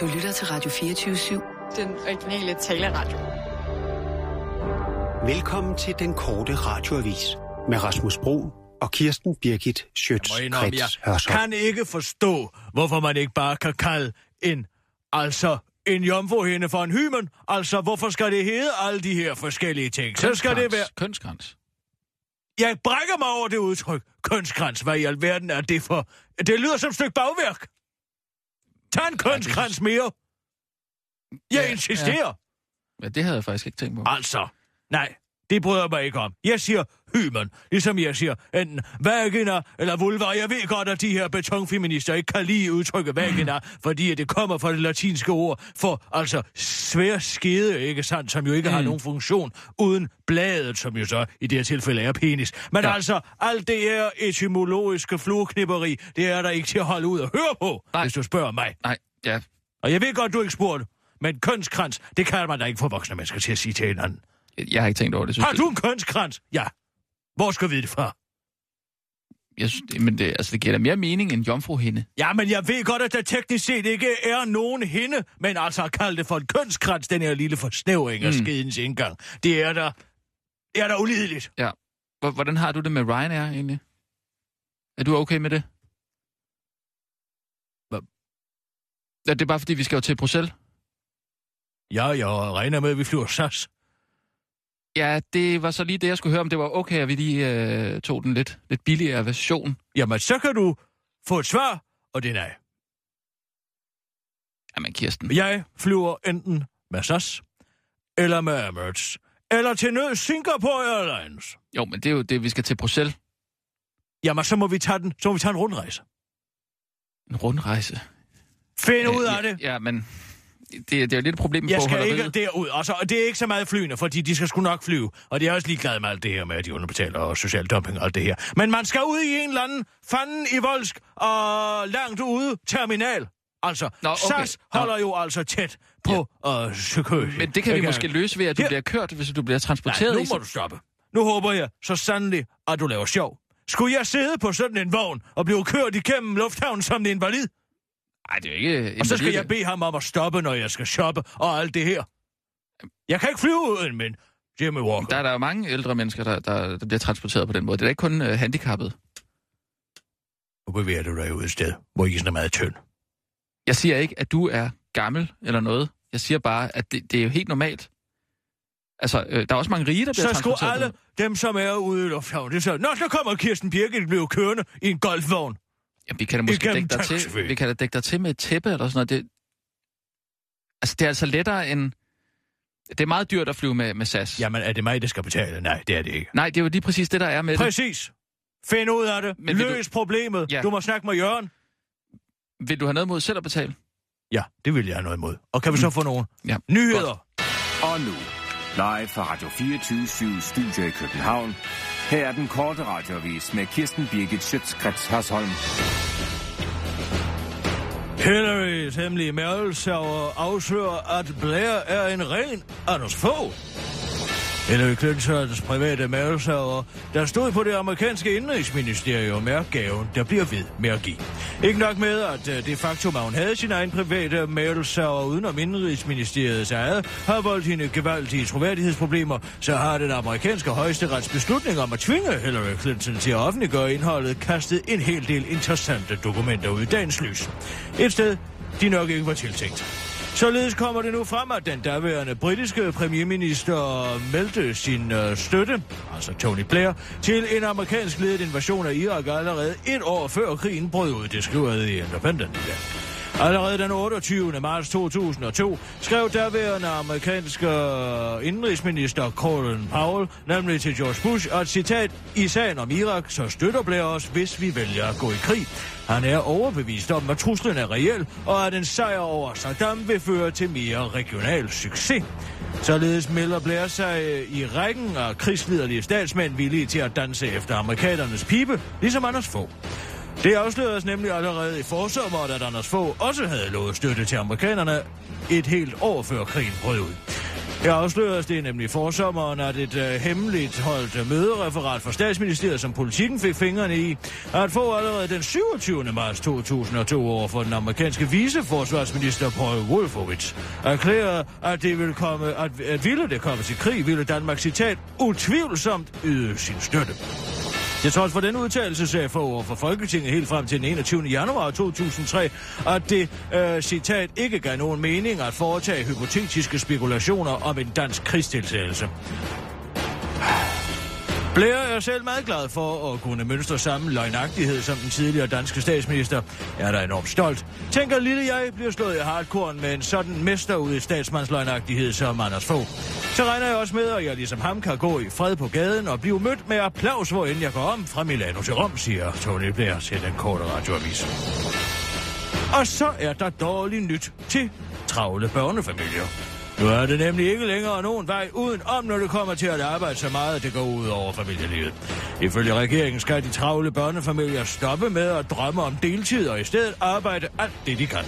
Du lytter til Radio 24-7. Den originale taleradio. Velkommen til den korte radioavis med Rasmus Bro og Kirsten Birgit Schøtz-Krets Hørsholm. kan ikke forstå, hvorfor man ikke bare kan kalde en, altså en jomfruhinde for en hymen. Altså, hvorfor skal det hedde alle de her forskellige ting? Så skal det være... Kønskrans. Jeg brækker mig over det udtryk. Kønskrans, hvad i alverden er det for? Det lyder som et stykke bagværk. Tag en kønskrans mere. Jeg Ja, insisterer. Ja, det havde jeg faktisk ikke tænkt på. Altså, nej, det bryder jeg mig ikke om. Jeg siger hymen, ligesom jeg siger enten vagina eller vulva. Jeg ved godt, at de her betonfeminister ikke kan lide udtrykket vagina, fordi det kommer fra det latinske ord for altså svær skede, ikke sandt, som jo ikke mm. har nogen funktion uden bladet, som jo så i det her tilfælde er penis. Men. Ja. altså, alt det her etymologiske flueknipperi, det er der ikke til at holde ud og høre på, Nej. hvis du spørger mig. Nej, ja. Og jeg ved godt, du ikke spurgte, men kønskrans, det kan man da ikke få voksne mennesker til at sige til hinanden. Jeg har ikke tænkt over det. Synes, Har du en kønskrans? Ja. Hvor skal vi vide det fra? Jeg synes, det, men det, altså, det giver da mere mening end jomfruhinde. Ja, men jeg ved godt, at der teknisk set ikke er nogen hende, men altså at kalde det for en kønskrans, den her lille forsnævring af Mm. skedens indgang, det er der, det er der ulideligt. Ja. Hvor- Hvordan har du det med Ryanair egentlig? Er du okay med det? Hvad? Ja, det er bare fordi, vi skal jo til Bruxelles. Ja, jeg regner med, at vi flyver SAS. Ja, det var så lige det, jeg skulle høre, om det var okay, at vi lige øh, tog den lidt, lidt billigere version. Jamen, så kan du få et svar, og det er nej. Jamen, Kirsten. Jeg flyver enten med SAS, eller med Emirates, eller til nød Singapore Airlines. Jo, men det er jo det, vi skal til Bruxelles. Jamen, så må vi tage den, så må vi tage en rundrejse. En rundrejse. Find ud Øh, af det. Ja, men det, det er jo lidt et problem med Jeg skal ikke derud. Altså, og det er ikke så meget flyvende, fordi de skal sgu nok flyve. Og de er også ligeglade med alt det her med, at de underbetaler og social dumping og alt det her. Men man skal ud i en eller anden fanden i voldsk og langt ude terminal. Altså, Nå, Nå, okay. SAS holder jo altså tæt på ja. øh. Men det kan vi måske løse ved, at du Her- bliver kørt, hvis du bliver Nej, transporteret nu i... må du stoppe. Nu håber jeg så sandelig, at du laver sjov. Skulle jeg sidde på sådan en vogn og blive kørt igennem lufthavnen som en invalid? Nej, det er ikke... Og så skal jeg bede ham om at stoppe, når jeg skal shoppe og alt det her. Jeg kan ikke flyve uden min Jimmy Walker. Der er der jo mange ældre mennesker, der, der, der bliver transporteret på den måde. Det er da ikke kun uh, handicappet. Nu bevæger du dig ud et sted, hvor isen er meget tynd. Jeg siger ikke, at du er gammel eller noget. Jeg siger bare, at det, det er jo helt normalt. Altså, øh, der er også mange rige, der bliver Så skulle alle dem, som er ude i lufthavnen, det så, Nå, så kommer Kirsten Birgit, bliver kørende i en golfvogn. Ja, vi kan da måske dække dig til. Vi kan da dække dig til med et tæppe eller sådan noget. Det, altså, det er altså lettere end... Det er meget dyrt at flyve med, med SAS. Jamen, er det mig, der skal betale? Nej, det er det ikke. Nej, det er jo lige præcis det, der er med det. Præcis. Find ud af det. Men Løs problemet. Ja. Du må snakke med Jørgen. Vil du have noget mod selv at betale? Ja, det vil jeg have noget imod. Og kan vi så få nogle Ja. nyheder? Og nu, live fra Radio 24 Studio i København. Her er den korte radiovis med Kirsten Birgit Schøtzgrads Hasholm. Hillarys hemmelige mærkelser afslører, at Blair er en ren Anders Fogh. Hillary Clintons private mailserver, der stod på det amerikanske indrigsministerium, er gaven, der bliver ved med at give. Ikke nok med, at øh, det faktum, at hun havde sin egen private mailserver udenom indrigsministeriets eget, har voldt hende gevaldige troværdighedsproblemer, så har den amerikanske højesterets beslutning om at tvinge Hillary Clinton til at offentliggøre indholdet kastet en hel del interessante dokumenter ud i dagens lys. Et sted, de nok ikke var tiltænkt. Således kommer det nu frem, at den daværende britiske premierminister meldte sin øh, støtte, altså Tony Blair, til en amerikansk ledet invasion af Irak allerede et år før krigen brød ud, det skriver The Independent. Allerede den 28. marts 2002 skrev daværende amerikanske øh, indrigsminister Colin Powell nemlig til George Bush, at citat, i sagen om Irak, så støtter Blair os, hvis vi vælger at gå i krig. Han er overbevist om, at truslen er reel, og at en sejr over Saddam vil føre til mere regional succes. Således melder Blair sig øh, i rækken af krigsliderlige statsmænd villige til at danse efter amerikanernes pipe, ligesom Anders Fogh. Det afsløres nemlig allerede i forsommeren, at Anders Fogh også havde lovet støtte til amerikanerne et helt år før krigen brød ud. Her afsløres det nemlig forsommeren, at et øh, hemmeligt holdt øh, mødereferat fra statsministeriet, som politikken fik fingrene i, at få allerede den 27. marts 2002 over for den amerikanske viceforsvarsminister Paul Wolfowitz erklærede, at det ville komme, at, at ville det komme til krig, ville Danmark citat utvivlsomt yde sin støtte. Til trods for den udtalelse sagde for over for Folketinget helt frem til den 21. januar 2003, at det, øh, citat, ikke gav nogen mening at foretage hypotetiske spekulationer om en dansk krigsdeltagelse. Blair er selv meget glad for at kunne mønstre samme løgnagtighed som den tidligere danske statsminister. Jeg er da enormt stolt. Tænker lille jeg bliver slået i hardcore med en sådan mester ud i statsmandsløgnagtighed som Anders Fogh. Så regner jeg også med, at jeg ligesom ham kan gå i fred på gaden og blive mødt med applaus, hvor end jeg går om fra Milano til Rom, siger Tony Blair til den korte radioavis. Og så er der dårligt nyt til travle børnefamilier. Nu er det nemlig ikke længere nogen vej uden om, når det kommer til at arbejde så meget, at det går ud over familielivet. Ifølge regeringen skal de travle børnefamilier stoppe med at drømme om deltid og i stedet arbejde alt det, de kan.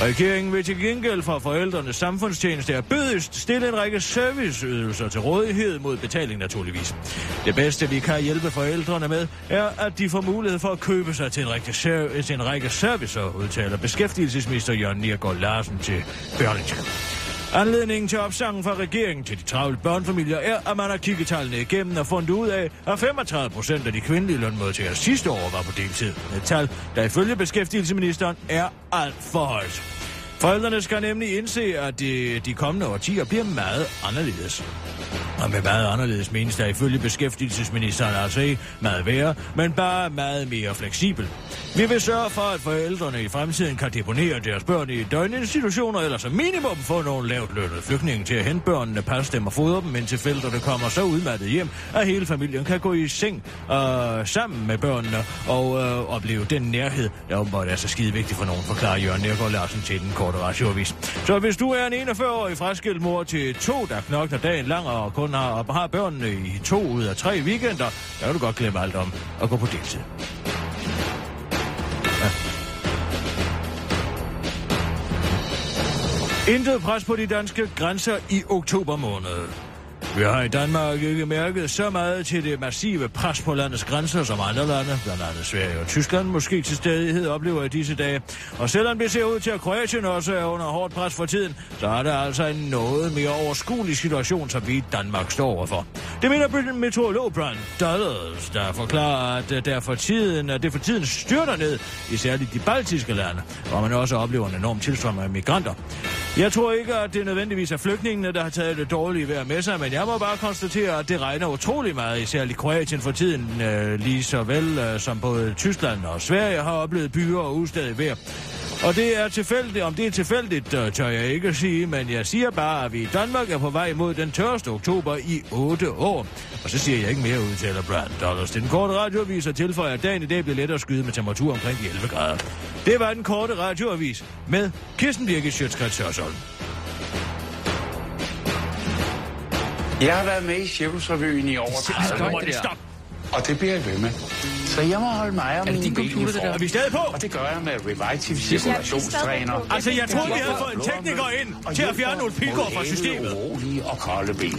Regeringen vil til gengæld fra forældrenes samfundstjeneste erbødigst stille en række serviceydelser til rådighed mod betaling naturligvis. Det bedste, vi kan hjælpe forældrene med, er, at de får mulighed for at købe sig til en række, ser- til en række servicer, udtaler beskæftigelsesminister Jørgen Niergaard Larsen til Berlingske. Anledningen til opsangen fra regeringen til de travle børnefamilier er, at man har kigget tallene igennem og fundet ud af, at 35 procent af de kvindelige lønmodtagere sidste år var på deltid. Et tal, der ifølge beskæftigelsesministeren er alt for højt. Forældrene skal nemlig indse, at de, de kommende årtier bliver meget anderledes. Og med meget anderledes menes der ifølge beskæftigelsesministeren altså ikke meget værre, men bare meget mere fleksibel. Vi vil sørge for, at forældrene i fremtiden kan deponere deres børn i døgninstitutioner, eller som minimum få nogle lavt lønnede flygtninge til at hente børnene, passe dem og fodre dem, indtil forældrene kommer så udmattet hjem, at hele familien kan gå i seng øh, sammen med børnene og øh, opleve den nærhed, der åbenbart er så skide vigtig for nogen, forklarer Jørgen Nergård Larsen til den korte radioavis. Så hvis du er en 41-årig fraskilt mor til to, der knokler dagen lang og kun har, og har børnene i to ud af tre weekender, der kan du godt glemme alt om at gå på deltid. Intet pres på de danske grænser i oktober måned. Vi har i Danmark ikke mærket så meget til det massive pres på landets grænser som andre lande, blandt andet Sverige og Tyskland, måske til stadighed oplever i disse dage. Og selvom det ser ud til, at Kroatien også er under hårdt pres for tiden, så er der altså en noget mere overskuelig situation, som vi i Danmark står overfor. Det mener meteorolog Brian Dulles, der forklarer, at øh, der for tiden, at det for tiden styrter ned, i særligt de baltiske lande, hvor man også oplever en enorm tilstrømning af migranter. Jeg tror ikke, at det nødvendigvis er flygtningene, der har taget det dårlige vejr med sig, men jeg må bare konstatere, at det regner utrolig meget, især i Kroatien for tiden, øh, lige så vel øh, som både Tyskland og Sverige har oplevet byer og ustadig vejr. Og det er tilfældigt, om det er tilfældigt, øh, tør jeg ikke sige, men jeg siger bare, at vi i Danmark er på vej mod den tørste oktober i 8 år. Og så siger jeg ikke mere, udtaler Brand Dollars. Den korte radioavis og tilføjer, at dagen i dag bliver lettere at skyde med temperatur omkring de 11 grader. Det var den korte radioavis med Kirsten Birgit Sjøtskrets Jeg har været med i Cirkusrevyen i over 30 år, Stop! og det bliver jeg ved med. Så jeg må holde mig om det min din computer, det der? Er vi stadig på? Og det gør jeg med Revitive cirkulationstræner. Altså, jeg troede, vi havde fået en tekniker ind til at fjerne nogle pilgård fra systemet. Rolige og kolde ben.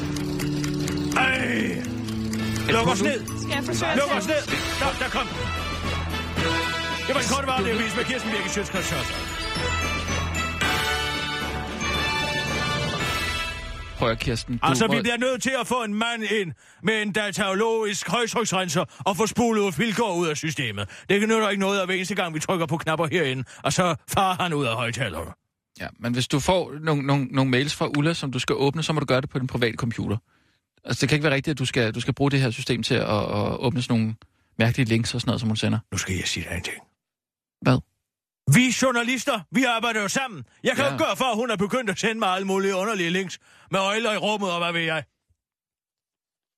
Ej! Luk os ned! Skal jeg forsøge Luk os ned! Nå, der kom. Det var en kort radioavis med Kirsten Birgit Sjøtskrets Prøv at Kirsten. Du, Altså, vi bliver nødt til at få en mand ind med en datalogisk højtryksrenser og få spulet Filgård ud af systemet. Det kan nytte ikke noget af hver eneste gang, vi trykker på knapper herinde, og så farer han ud af højtalerne. Ja, men hvis du får nogle, nogle, nogle mails fra Ulla, som du skal åbne, så må du gøre det på din private computer. Altså, det kan ikke være rigtigt, at du skal, du skal bruge det her system til at, at åbne sådan nogle mærkelige links og sådan noget, som hun sender. Nu skal jeg sige dig en ting. Hvad? Vi journalister, vi arbejder jo sammen. Jeg kan Ja. jo ikke gøre for, at hun er begyndt at sende mig alle mulige underlige links med øjler i rummet, og hvad ved jeg.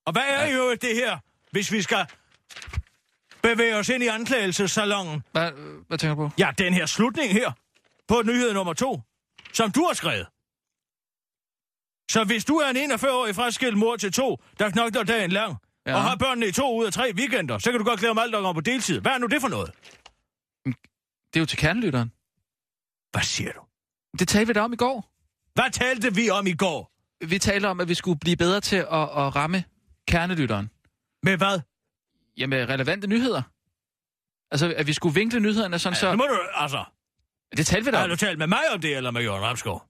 Og hvad er jo det her, hvis vi skal bevæge os ind i anklagelsessalongen? Hvad, hvad tænker du på? Ja, den her slutning her, på nyhed nummer to, som du har skrevet. Så hvis du er en 41-årig fraskilt mor til to, der knokler dagen lang, ja. Og har børnene i to ud af tre weekender, så kan du godt glæde om alt om på deltid. Hvad er nu det for noget? Det er jo til kernelytteren. Hvad siger du? Det talte vi da om i går. Hvad talte vi om i går? Vi talte om, at vi skulle blive bedre til at, at ramme kernelytteren. Med hvad? Jamen, relevante nyheder. Altså, at vi skulle vinkle nyhederne sådan Ja, så... så må du, altså... Det talte vi da Har om. du talt med mig om det, eller med Jørgen Ramskov?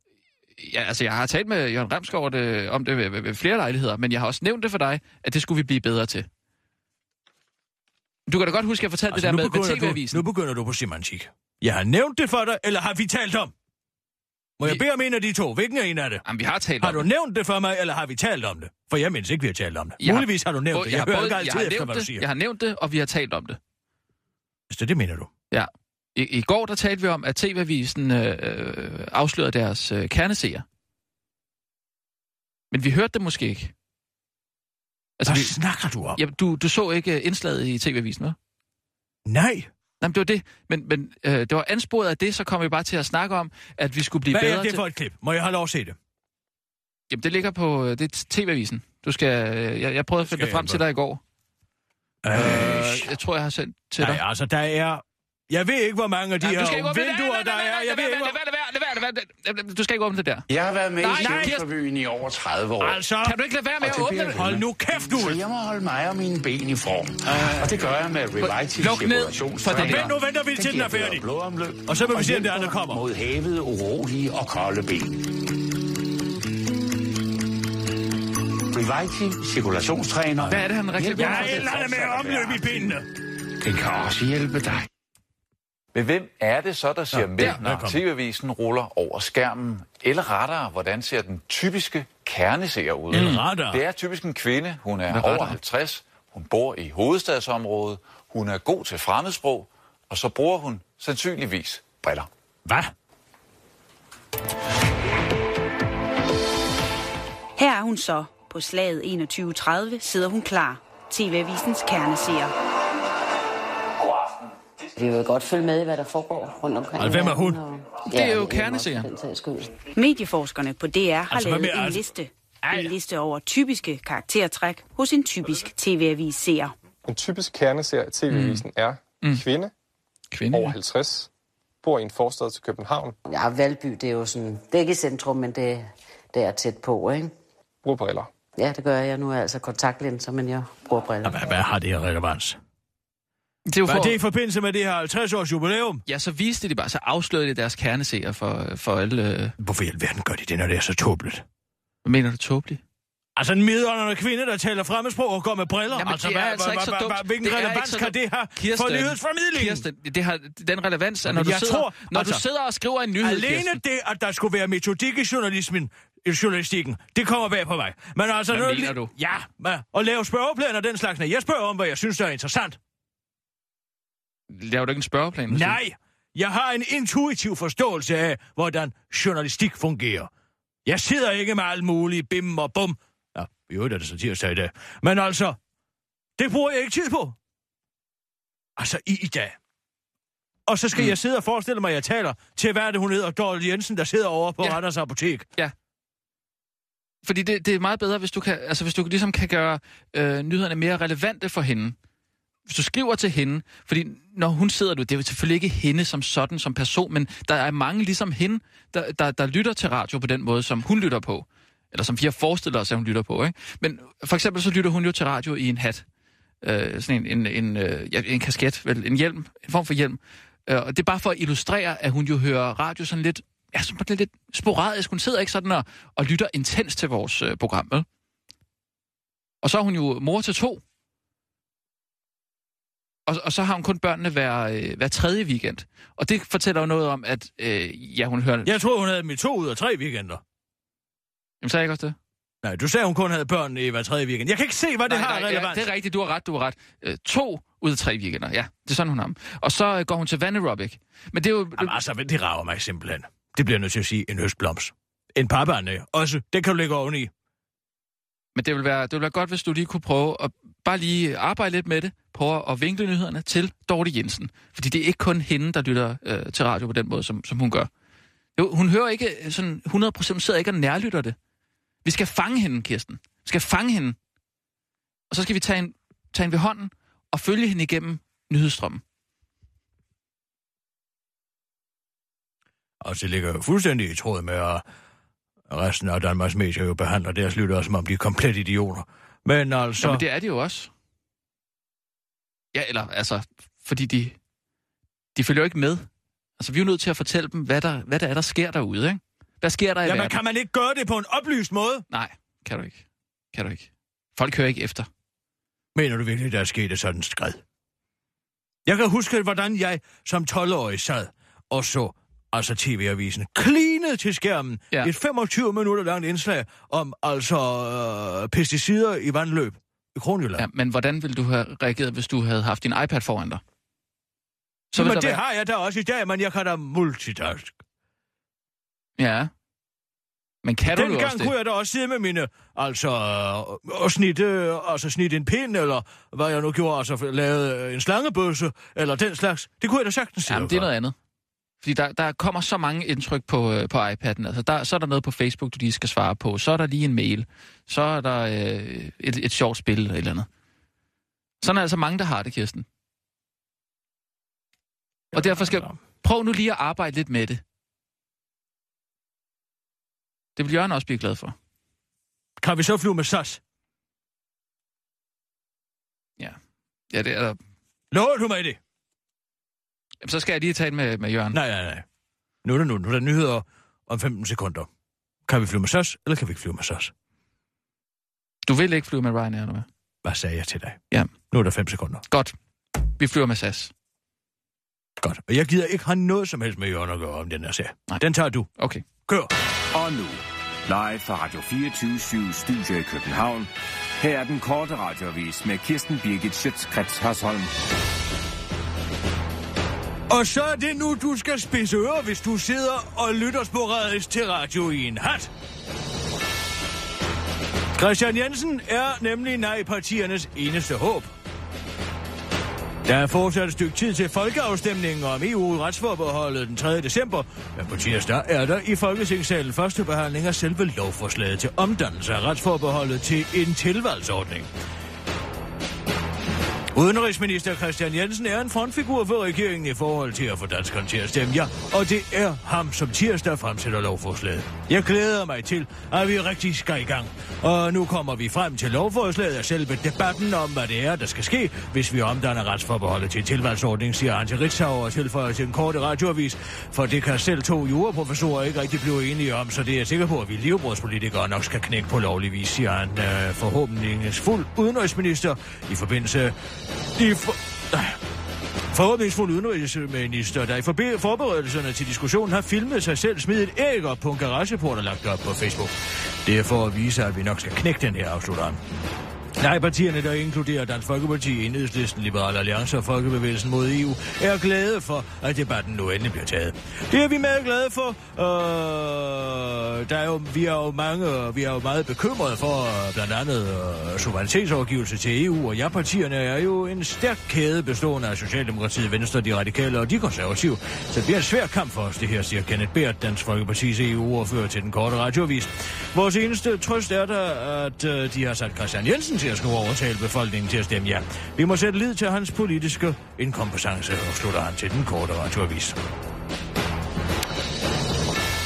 Ja, altså, jeg har talt med Jørgen Ramskov det, om det ved, ved, ved flere lejligheder, men jeg har også nævnt det for dig, at det skulle vi blive bedre til. Du kan da godt huske, at jeg fortalte altså, det der med, med TV-avisen. nu begynder du på semantik. Jeg har nævnt det for dig, eller har vi talt om? Må jeg Vi- bede om en af de to? Hvilken af en af det? Jamen, vi har talt Har du det. nævnt det for mig, eller har vi talt om det? For jeg mindes ikke, vi har talt om det. Jeg Muligvis har du nævnt Både- det. Jeg, har hører både- ikke jeg altid har efter, hvad du det, siger. Jeg har nævnt det, og vi har talt om det. Så det mener du? Ja. I, I går der talte vi om, at TV-avisen øh, øh, afslørede deres øh, kerneseer. Men vi hørte det måske ikke. Altså, Hvad vi, snakker du om? ja, du, du så ikke øh, indslaget i TV-avisen, hva'? Nej. Nej, men det var det. Men, men øh, det var ansporet af det, så kom vi bare til at snakke om, at vi skulle blive Hvad bedre er det for et klip? Må jeg have lov at se det? Jamen, det ligger på... Øh, det er TV-avisen. Du skal... Øh, jeg, jeg prøvede at finde det frem til dig i går. Øh, jeg tror, jeg har sendt til dig. Nej, altså, der er... Jeg ved ikke, hvor mange af de her det. vinduer, der er. Jeg ved ikke. Du skal ikke åbne det der. Jeg har været med Nej, i. Cirkusrevyen i over 30 år. Altså, Kan du ikke lade være med Og at det åbne det? hold nu kæft, Så du! jeg må holde mig og mine ben i form. Og det gør jeg med Revital Luk ned for det der. Nu, venter vi til den er færdig. Og så vil vi se, om det andet kommer. Mod havet, urolige og kolde ben. Revital cirkulationstræner. Hvad er det, han reklamerer Jeg er med at omløbe i benene. Den kan også hjælpe dig. Men hvem er det så, der siger Ja, med, når. TV-avisen ruller over skærmen? Eller rettere, hvordan ser den typiske kerneseer ud? En radar. Det er typisk en kvinde. Hun er over 50. Hun bor i hovedstadsområdet. Hun er god til fremmedsprog. Og så bruger hun sandsynligvis briller. Hvad? Her er hun så. På slaget 21.30 sidder hun klar. TV-avisens kerneseer. Vi vil godt følge med i, hvad der foregår rundt omkring. Og hvem er hun? Og- Det er jo skyld. Medieforskerne på DR har Altså, lavet en altså- liste. Ej. En liste over typiske karaktertræk hos en typisk TV-avis seer. En typisk kerneserie i TV-avisen er Mm. kvinde Kvinde. over 50, bor i en forstad til København, Ja, Valby, det er jo sådan, det er ikke i centrum, men det, det er tæt på, ikke? bruger briller. Ja, det gør jeg. Nu er jeg altså kontaktlinser, men jeg bruger briller. Hvad, hvad har det her relevans? Det Hvad for... det i forbindelse med det her 50-års jubilæum? Ja, så viste de bare, så afslørede de deres kerneseer for, for alle... Øh... Hvorfor i alverden gør de det, når det er så tåbeligt? Hvad mener du, tåbeligt? Altså en midaldrende kvinde, der taler fremmedsprog og går med briller. Jamen, altså, det er hvad, altså hvad, ikke så hvad, dumt. hvad, hvilken Det relevans så kan dumt. det have Kirsten, for nyhedsformidlingen? Kirsten, det har den relevans, at når, du sidder, tror, når altså- du sidder og skriver en nyhed, Alene Kirsten, det, at der skulle være metodik i journalismen, i journalistikken, det kommer bag på mig. Men altså, Hvad mener du? Ja, og lave spørgeplaner den slags. Jeg spørger om, hvad jeg synes, der er interessant. Laver du ikke en spørgeplan? måske? Nej, jeg har en intuitiv forståelse af, hvordan journalistik fungerer. Jeg sidder ikke med alt muligt bim og bum. Ja, i øvrigt er det så tirsdag i dag. Men altså, det bruger jeg ikke tid på. Altså, i i dag. Og så skal mm. jeg sidde og forestille mig, at jeg taler til, hvad er det, hun hedder, Dorte Jensen, der sidder over på Ja. ja. Randers Apotek. Fordi det, det er meget bedre, hvis du, kan, altså, hvis du ligesom kan gøre øh, nyhederne mere relevante for hende. Hvis du skriver til hende, fordi når hun sidder du, det er jo selvfølgelig ikke hende som sådan, som person, men der er mange ligesom hende, der, der, der lytter til radio på den måde, som hun lytter på. Eller som vi har forestillet os, at hun lytter på. Ikke? Men for eksempel så lytter hun jo til radio i en hat. Øh, sådan en, en, en, øh, ja, en kasket, vel, en hjelm, en form for hjelm. Øh, og det er bare for at illustrere, at hun jo hører radio sådan lidt, ja, sådan lidt, lidt sporadisk. Hun sidder ikke sådan og, og lytter intens til vores øh, program, vel? Og så er hun jo mor til to. Og, og så har hun kun børnene hver, øh, hver tredje weekend. Og det fortæller jo noget om, at øh, ja, hun hører... Jeg tror, hun havde dem i to ud af tre weekender. Jamen, sagde jeg ikke også det? Nej, du sagde, hun kun havde børn i hver tredje weekend. Jeg kan ikke se, hvad det Nej, har nej, relevans. Ja, det er rigtigt, du har ret, du har ret. Øh, to ud af tre weekender, ja. Det er sådan, hun har dem. Og så øh, går hun til vandaerobic. Men det er jo... Jamen, altså, det rager mig simpelthen. Det bliver jeg nødt til at sige en høstblomst. En papbærne også. Det kan du lægge oveni. Men det vil, være, det vil være godt, hvis du lige kunne prøve at bare lige arbejde lidt med det. Prøve at vinkle nyhederne til Dorte Jensen. Fordi det er ikke kun hende, der lytter øh, til radio på den måde, som, som hun gør. Jo, hun hører ikke øh, sådan 100%, hun sidder ikke og nærlytter det. Vi skal fange hende, Kirsten. Vi skal fange hende. Og så skal vi tage hende, tage hende ved hånden og følge hende igennem nyhedsstrømmen. Og det ligger jo fuldstændig i tråd med, at, resten af Danmarks medier jo behandler deres lyttere, som om de er komplet idioter. Men altså... Men det er de jo også. Ja, eller altså, fordi de, de følger jo ikke med. Altså, vi er jo nødt til at fortælle dem, hvad der, hvad der er, der sker derude, ikke? Hvad sker der i Jamen, verden? kan man ikke gøre det på en oplyst måde? Nej, kan du ikke. Kan du ikke. Folk hører ikke efter. Mener du virkelig, der er sket et sådan skred? Jeg kan huske, hvordan jeg som 12-årig sad og så altså TV-avisen, klinede til skærmen Ja. et 25 minutter langt indslag om altså øh, pesticider i vandløb Kronjylland. Ja, men hvordan ville du have reageret, hvis du havde haft din iPad foran dig? Så men det være- har jeg da også i dag, men jeg kan da multitask. Ja. Men kan du Dengang også det? kunne jeg da også sidde med mine, altså, øh, og snitte, altså snitte en pind, eller hvad jeg nu gjorde, altså lave en slangebøsse, eller den slags. Det kunne jeg da sagtens Jamen, det er noget andet. Fordi der, der kommer så mange indtryk på, øh, på iPad'en. Altså, der, så er der noget på Facebook, du lige skal svare på. Så er der lige en mail. Så er der øh, et, et sjovt spil eller et eller andet. Sådan er altså mange, der har det, Kirsten. Og derfor skal... Prøv nu lige at arbejde lidt med det. Det vil Jørgen også blive glad for. Kan vi så flyve med SAS? Ja. Ja, det er der. Lover du mig det? Jamen, så skal jeg lige tale med, med Jørgen. Nej, nej, nej. Nu er det nu. Nu er der nyheder om 15 sekunder. Kan vi flyve med SAS, eller kan vi ikke flyve med SAS? Du vil ikke flyve med Ryanair, eller hvad? Hvad sagde jeg til dig? Ja. Nu er der 5 sekunder. Godt. Vi flyver med SAS. Godt. Og jeg gider ikke have noget som helst med Jørgen at gøre om den her sag. Nej. Den tager du. Okay. Kør. Og nu, live fra Radio 24 Studio i København. Her er den korte radiovis med Kirsten Birgit Schøtzgrads Hasholm. Og så er det nu, du skal spidse ører, hvis du sidder og lytter sporadisk til radio i en hat. Christian Jensen er nemlig nej-partiernes eneste håb. Der er fortsat et stykke tid til folkeafstemningen om EU-retsforbeholdet den 3. december, men på tirsdag er der i Folketingssalen første behandling af selve lovforslaget til omdannelse af retsforbeholdet til en tilvalgsordning. Udenrigsminister Christian Jensen er en frontfigur for regeringen i forhold til at få danskerne til at stemme ja, og det er ham, som tirsdag fremsætter lovforslaget. Jeg glæder mig til, at vi rigtig skal i gang. Og nu kommer vi frem til lovforslaget og selve debatten om, hvad det er, der skal ske, hvis vi omdanner retsforbeholdet til tilvalgsordning, siger Antje Ritzau og tilføjer til en korte radioavis. For det kan selv to juraprofessorer ikke rigtig blive enige om, så det er jeg sikker på, at vi livbrudspolitikere nok skal knække på lovlig vis, siger han øh, forhåbningsfuld udenrigsminister i forbindelse i for... Forhåbningsfuld udenrigsminister, der i forberedelserne til diskussionen har filmet sig selv smidt et æg op på en garageport og lagt det op på Facebook. Det er for at vise, at vi nok skal knække den her, afslutter han. Nej, partierne, der inkluderer Dansk Folkeparti, Enhedslisten, Liberal Alliance og Folkebevægelsen mod EU, er glade for, at debatten nu endelig bliver taget. Det er vi meget glade for. Øh, der er jo, vi er jo mange, øh, vi er jo meget bekymrede for øh, blandt andet øh, suverænitetsovergivelse til EU, og ja-partierne er jo en stærk kæde bestående af Socialdemokratiet, Venstre, de radikale og de konservative. Så det bliver en svær kamp for os, det her, siger Kenneth Bært, Dansk Folkepartis EU-ordfører til den korte radioavis. Vores eneste trøst er der, at øh, de har sat Christian Jensen til at skulle overtale befolkningen til at stemme ja. Vi må sætte lid til hans politiske inkompetence, og slutter han til den korte radioavis.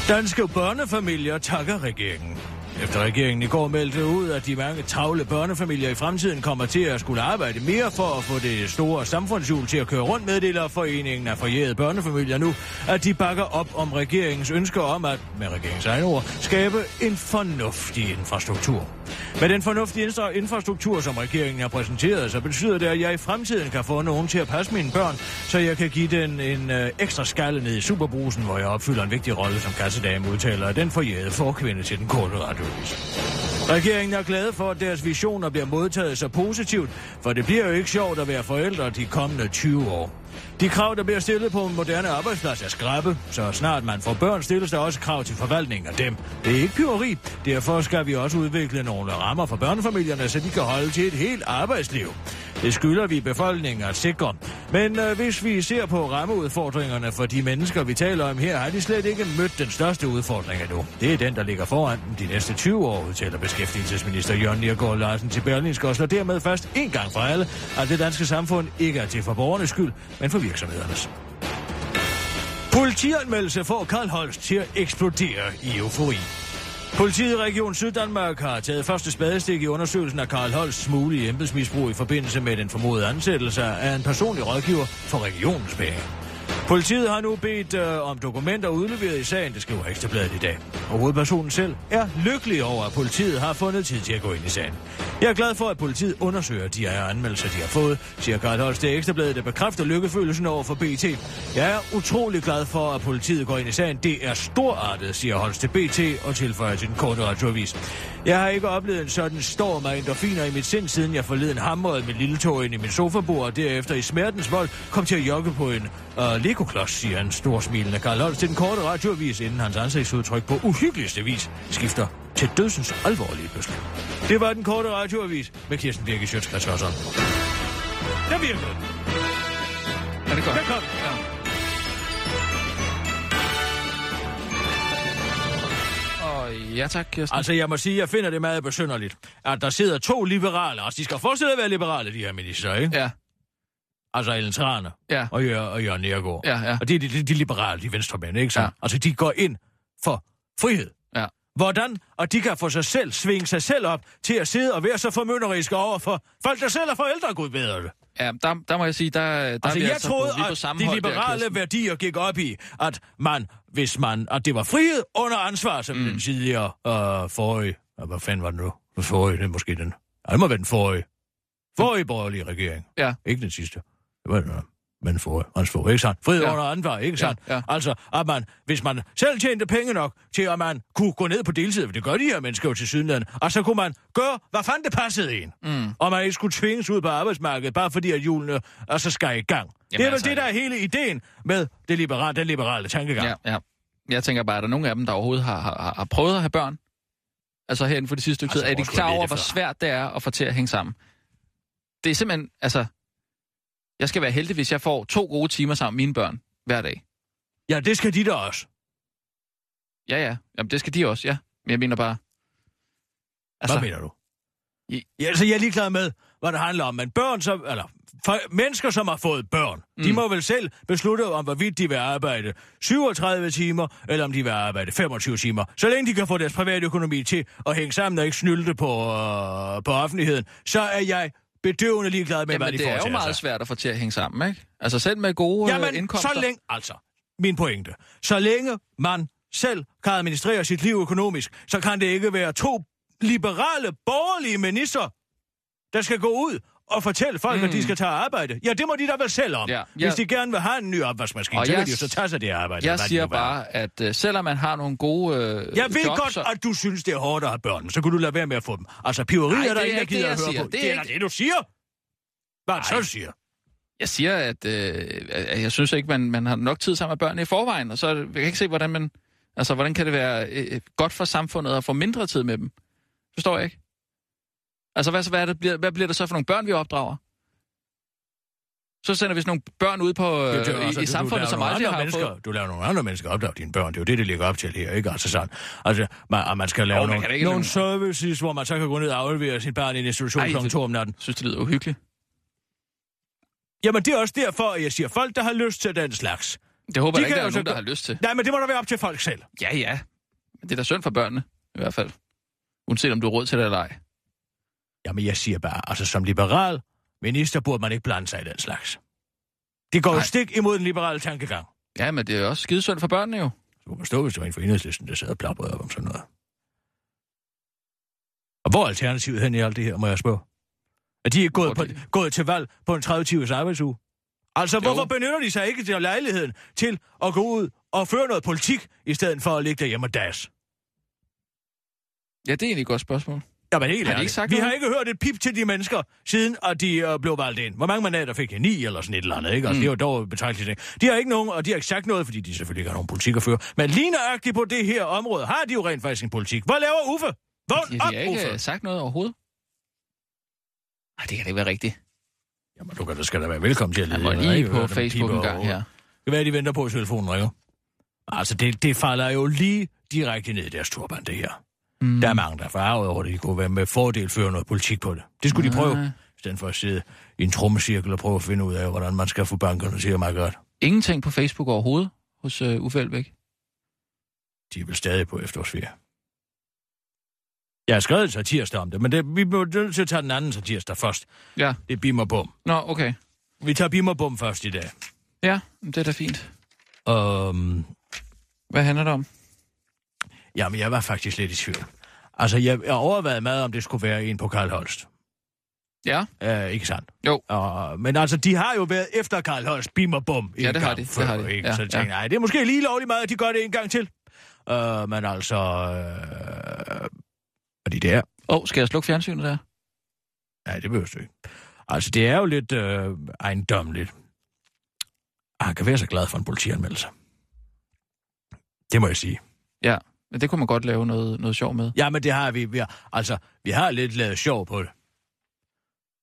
Danske børnefamilier takker regeringen. Efter regeringen i går meldte ud, at de mange travle børnefamilier i fremtiden kommer til at skulle arbejde mere for at få det store samfundshjul til at køre rundt, meddeler Foreningen af forjægede børnefamilier nu, at de bakker op om regeringens ønsker om at, med regeringens egne ord, skabe en fornuftig infrastruktur. Med den fornuftige infrastruktur, som regeringen har præsenteret, så betyder det, at jeg i fremtiden kan få nogen til at passe mine børn, så jeg kan give den en øh, ekstra skalle ned i superbrusen, hvor jeg opfylder en vigtig rolle som kassedame, udtaler den forjæde forkvinde til den korte radioavis. Regeringen er glad for, at deres visioner bliver modtaget så positivt, for det bliver jo ikke sjovt at være forældre de kommende 20 år. De krav, der bliver stillet på en moderne arbejdsplads, er skrappe, så snart man får børn, stilles der også krav til forvaltningen af dem. Det er ikke pyreri, Derfor skal vi også udvikle nogle rammer for børnefamilierne, så de kan holde til et helt arbejdsliv. Det skylder vi befolkningen at sikre. Men øh, hvis vi ser på rammeudfordringerne for de mennesker, vi taler om her, har de slet ikke mødt den største udfordring endnu. Det er den, der ligger foran dem de næste 20 år, udtaler beskæftigelsesminister Jørgen Niergaard Larsen til Berlingske og slår dermed fast en gang for alle, at det danske samfund ikke er til for borgernes skyld, men for virksomhedernes. Politianmeldelse får Karl Holst til at eksplodere i eufori. Politiet i Region Syddanmark har taget første spadestik i undersøgelsen af Karl Holsts mulige embedsmisbrug i forbindelse med den formodede ansættelse af en personlig rådgiver for regionens penge. Politiet har nu bedt øh, om dokumenter udleveret i sagen, det skriver Ekstrabladet i dag. Og hovedpersonen selv er lykkelig over, at politiet har fundet tid til at gå ind i sagen. Jeg er glad for, at politiet undersøger de her anmeldelser, de har fået, siger Karl Holst til Ekstrabladet, der bekræfter lykkefølelsen over for BT. Jeg er utrolig glad for, at politiet går ind i sagen. Det er storartet, siger Holst til BT og tilføjer til den korte radioavis. Jeg har ikke oplevet en sådan storm af endorfiner i mit sind, siden jeg forleden hamrede med lille tog ind i min sofabord, og derefter i smertens vold kom til at jogge på en uh, Lego-klods, siger en stor smilende Karl Holst til den korte radioavis, inden hans ansigtsudtryk på uhyggeligste vis skifter til dødsens alvorlige pludselig. Det var den korte radioavis med Kirsten Birke Sjøtskrets Hørsson. Det virker. Er det godt? Der kom. Ja. Ja tak, Kirsten. Altså, jeg må sige, jeg finder det meget besynderligt, at der sidder to liberale, altså de skal forestille at være liberale, de her minister, ikke? Ja. Altså Ellen Trane Ja. og, Jør, og Jørgen Nergård. Ja, ja. Og det er de, de, de liberale, de venstremænd, ikke så? Ja. Altså, de går ind for frihed. Ja. Hvordan? Og de kan få sig selv, svinge sig selv op til at sidde og være så formynderiske over for folk, der selv er forældre, gud bedre det. Ja, der, der må jeg sige, der, der er Altså, vi jeg altså troede, på, vi er på at samme de hold der, liberale Kirsten. værdier gik op i, at man, hvis man, at det var frihed under ansvar, som mm. den tidligere øh, forrige, hvad fanden var det nu? Den forrige, det er måske den, ja, det må være den forrige, forrige borgerlige regering. Ja. Ikke den sidste. Men forrige, hans forrige, ikke sandt? Frihed Ja. under ansvar, ikke sandt? Ja, ja. Altså, at man, hvis man selv tjente penge nok til, at man kunne gå ned på deltid, for det gør de her mennesker jo til sydenlandet, og så kunne man gøre, hvad fanden det passede en. Mm. Og man ikke skulle tvinges ud på arbejdsmarkedet, bare fordi at julene altså skal i gang. Jamen, det er vel altså, det, der er hele ideen med det liberale, den liberale tankegang. Ja, ja. Jeg tænker bare, er der nogen af dem, der overhovedet har, har, har prøvet at have børn? Altså herinde for det sidste stykke tid. Altså, er de klar over, hvor svært det er at få til at hænge sammen? Det er simpelthen, altså... Jeg skal være heldig, hvis jeg får to gode timer sammen med mine børn hver dag. Ja, det skal de da også. Ja, ja. Jamen, det skal de også, ja. Men jeg mener bare... Altså, hvad mener du? I- Ja, altså, jeg er ligeglad med, hvad det handler om. Men børn, som, eller for, mennesker, som har fået børn, mm. de må vel selv beslutte om, hvorvidt de vil arbejde 37 timer, eller om de vil arbejde 25 timer. Så længe de kan få deres private økonomi til at hænge sammen og ikke snylte på, øh, på offentligheden, så er jeg bedøvende ligeglad med, Jamen, hvad de det er jo foretager meget sig. svært at få til at hænge sammen, ikke? Altså selv med gode Jamen, øh, indkomster. så længe, altså, min pointe. Så længe man selv kan administrere sit liv økonomisk, så kan det ikke være to liberale, borgerlige minister, der skal gå ud og fortælle folk, mm. at de skal tage arbejde. Ja, det må de da vel selv om. Ja, Ja. Hvis de gerne vil have en ny opvaskemaskine, så kan de jo så tage sig det arbejde. Jeg de siger bare, at øh, selvom man har nogle gode øh, Jeg ved jobs, godt, så... at du synes, det er hårdt at have børn, så kunne du lade være med at få dem. Altså, piveri Nej, er der er der ikke det, gider at høre siger. på. Det er Det er ikke- det, du siger. Hvad det så, du siger? Jeg siger, at øh, jeg synes ikke, man, man har nok tid sammen med børnene i forvejen, og så jeg kan ikke se, hvordan man... Altså, hvordan kan det være øh, godt for samfundet at få mindre tid med dem? Forstår jeg ikke. Altså, hvad, så- hvad, er det, bliver, hvad bliver det så for nogle børn, vi opdrager? Så sender vi sådan nogle børn ud på, øh, Det er jo i, altså, i du- samfundet, du som aldrig har mennesker, fået... Du laver nogle andre mennesker opdrage dine børn. Det er jo det, det ligger op til her, ikke? Altså sådan. Altså, man, og man skal lave Jo, man nogle, ikke nogle services, hvor man så kan gå ned og aflevere sit barn i en institution Ej, kl. det- 2 om natten. Synes, det lyder uhyggeligt. Jamen, det er også derfor, at jeg siger, folk, der har lyst til den slags. Det håber De jeg ikke, der er nogen, der har lyst til. Nej, men det må da være op til folk selv. Ja, ja. Men det er da synd for børnene, i hvert fald. Uanset om du har råd til det eller ej. Jamen, jeg siger bare, altså som liberal minister burde man ikke blande sig i den slags. Det går jo Nej. stik imod den liberale tankegang. Ja, men det er jo også skide synd for børnene jo. Så kunne man stå, hvis det var en for enhedslisten, der sad og plaprede op om sådan noget. Og hvor er alternativet hen i alt det her, må jeg spørge? Er de ikke gået, på, gået til valg på en 30-timers arbejdsuge? Altså, Jo. hvorfor benytter de sig ikke til lejligheden til at gå ud og føre noget politik, i stedet for at ligge derhjemme og das? Ja, det er egentlig et godt spørgsmål. Jamen helt Har de ikke sagt Vi noget? har ikke hørt et pip til de mennesker, siden at de øh, blev valgt ind. Hvor mange mandater fik de? Ni eller sådan et eller andet, ikke? Altså, Mm. det er jo dog betragteligt. ikke? De har ikke nogen, og de har ikke sagt noget, fordi de selvfølgelig ikke har nogen politik at føre. Men lige nøjagtigt på det her område har de jo rent faktisk en politik. Hvad laver Uffe? Vågn De, de op, har ikke Uffe! sagt noget overhovedet. Ej, det kan da ikke være rigtigt. Jamen, du kan da skal da være velkommen til at Jeg må Jeg har lige på Facebook en gang her. Det kan være, de venter på, at telefonen ringer. Altså, det, det falder jo lige direkte ned i deres turban, det her. Mm. Der er mange, der er farvet over det. De kunne være med fordel føre noget politik på det. Det skulle de prøve, Nej. i stedet for at sidde i en trommecirkel og prøve at finde ud af, hvordan man skal få bankerne til at meget godt. Ingenting på Facebook overhovedet hos uh, Uffe Elbæk. De er vel stadig på efterårsferie. Jeg har skrevet en satirsdag om det, men det, vi bliver nødt til at tage den anden satirsdag først. Ja. Det er Bim og Bum. Nå, okay. Vi tager Bim og Bum først i dag. Ja, det er da fint. Um, Hvad handler det om? Jamen, jeg var faktisk lidt i tvivl. Altså, jeg, jeg overvejede meget, om det skulle være en på Karl Holst. Ja. Uh, ikke sandt? Jo. Uh, men altså, de har jo været efter Karl Holst, Bim og Bum. Ja, det har de, det Før, har de. Ikke? Ja, så jeg tænkte, nej, det er måske lige lovligt meget, at de gør det en gang til. Uh, men altså... Uh, fordi det er... Åh, oh, skal jeg slukke fjernsynet der? Nej, det behøver du ikke. Altså, det er jo lidt øh, ejendomligt. Ah, Han kan være så glad for en politianmeldelse. Det må jeg sige. Ja, men det kunne man godt lave noget, noget sjov med. Ja, men det har vi. vi har, altså, vi har lidt lavet sjov på det.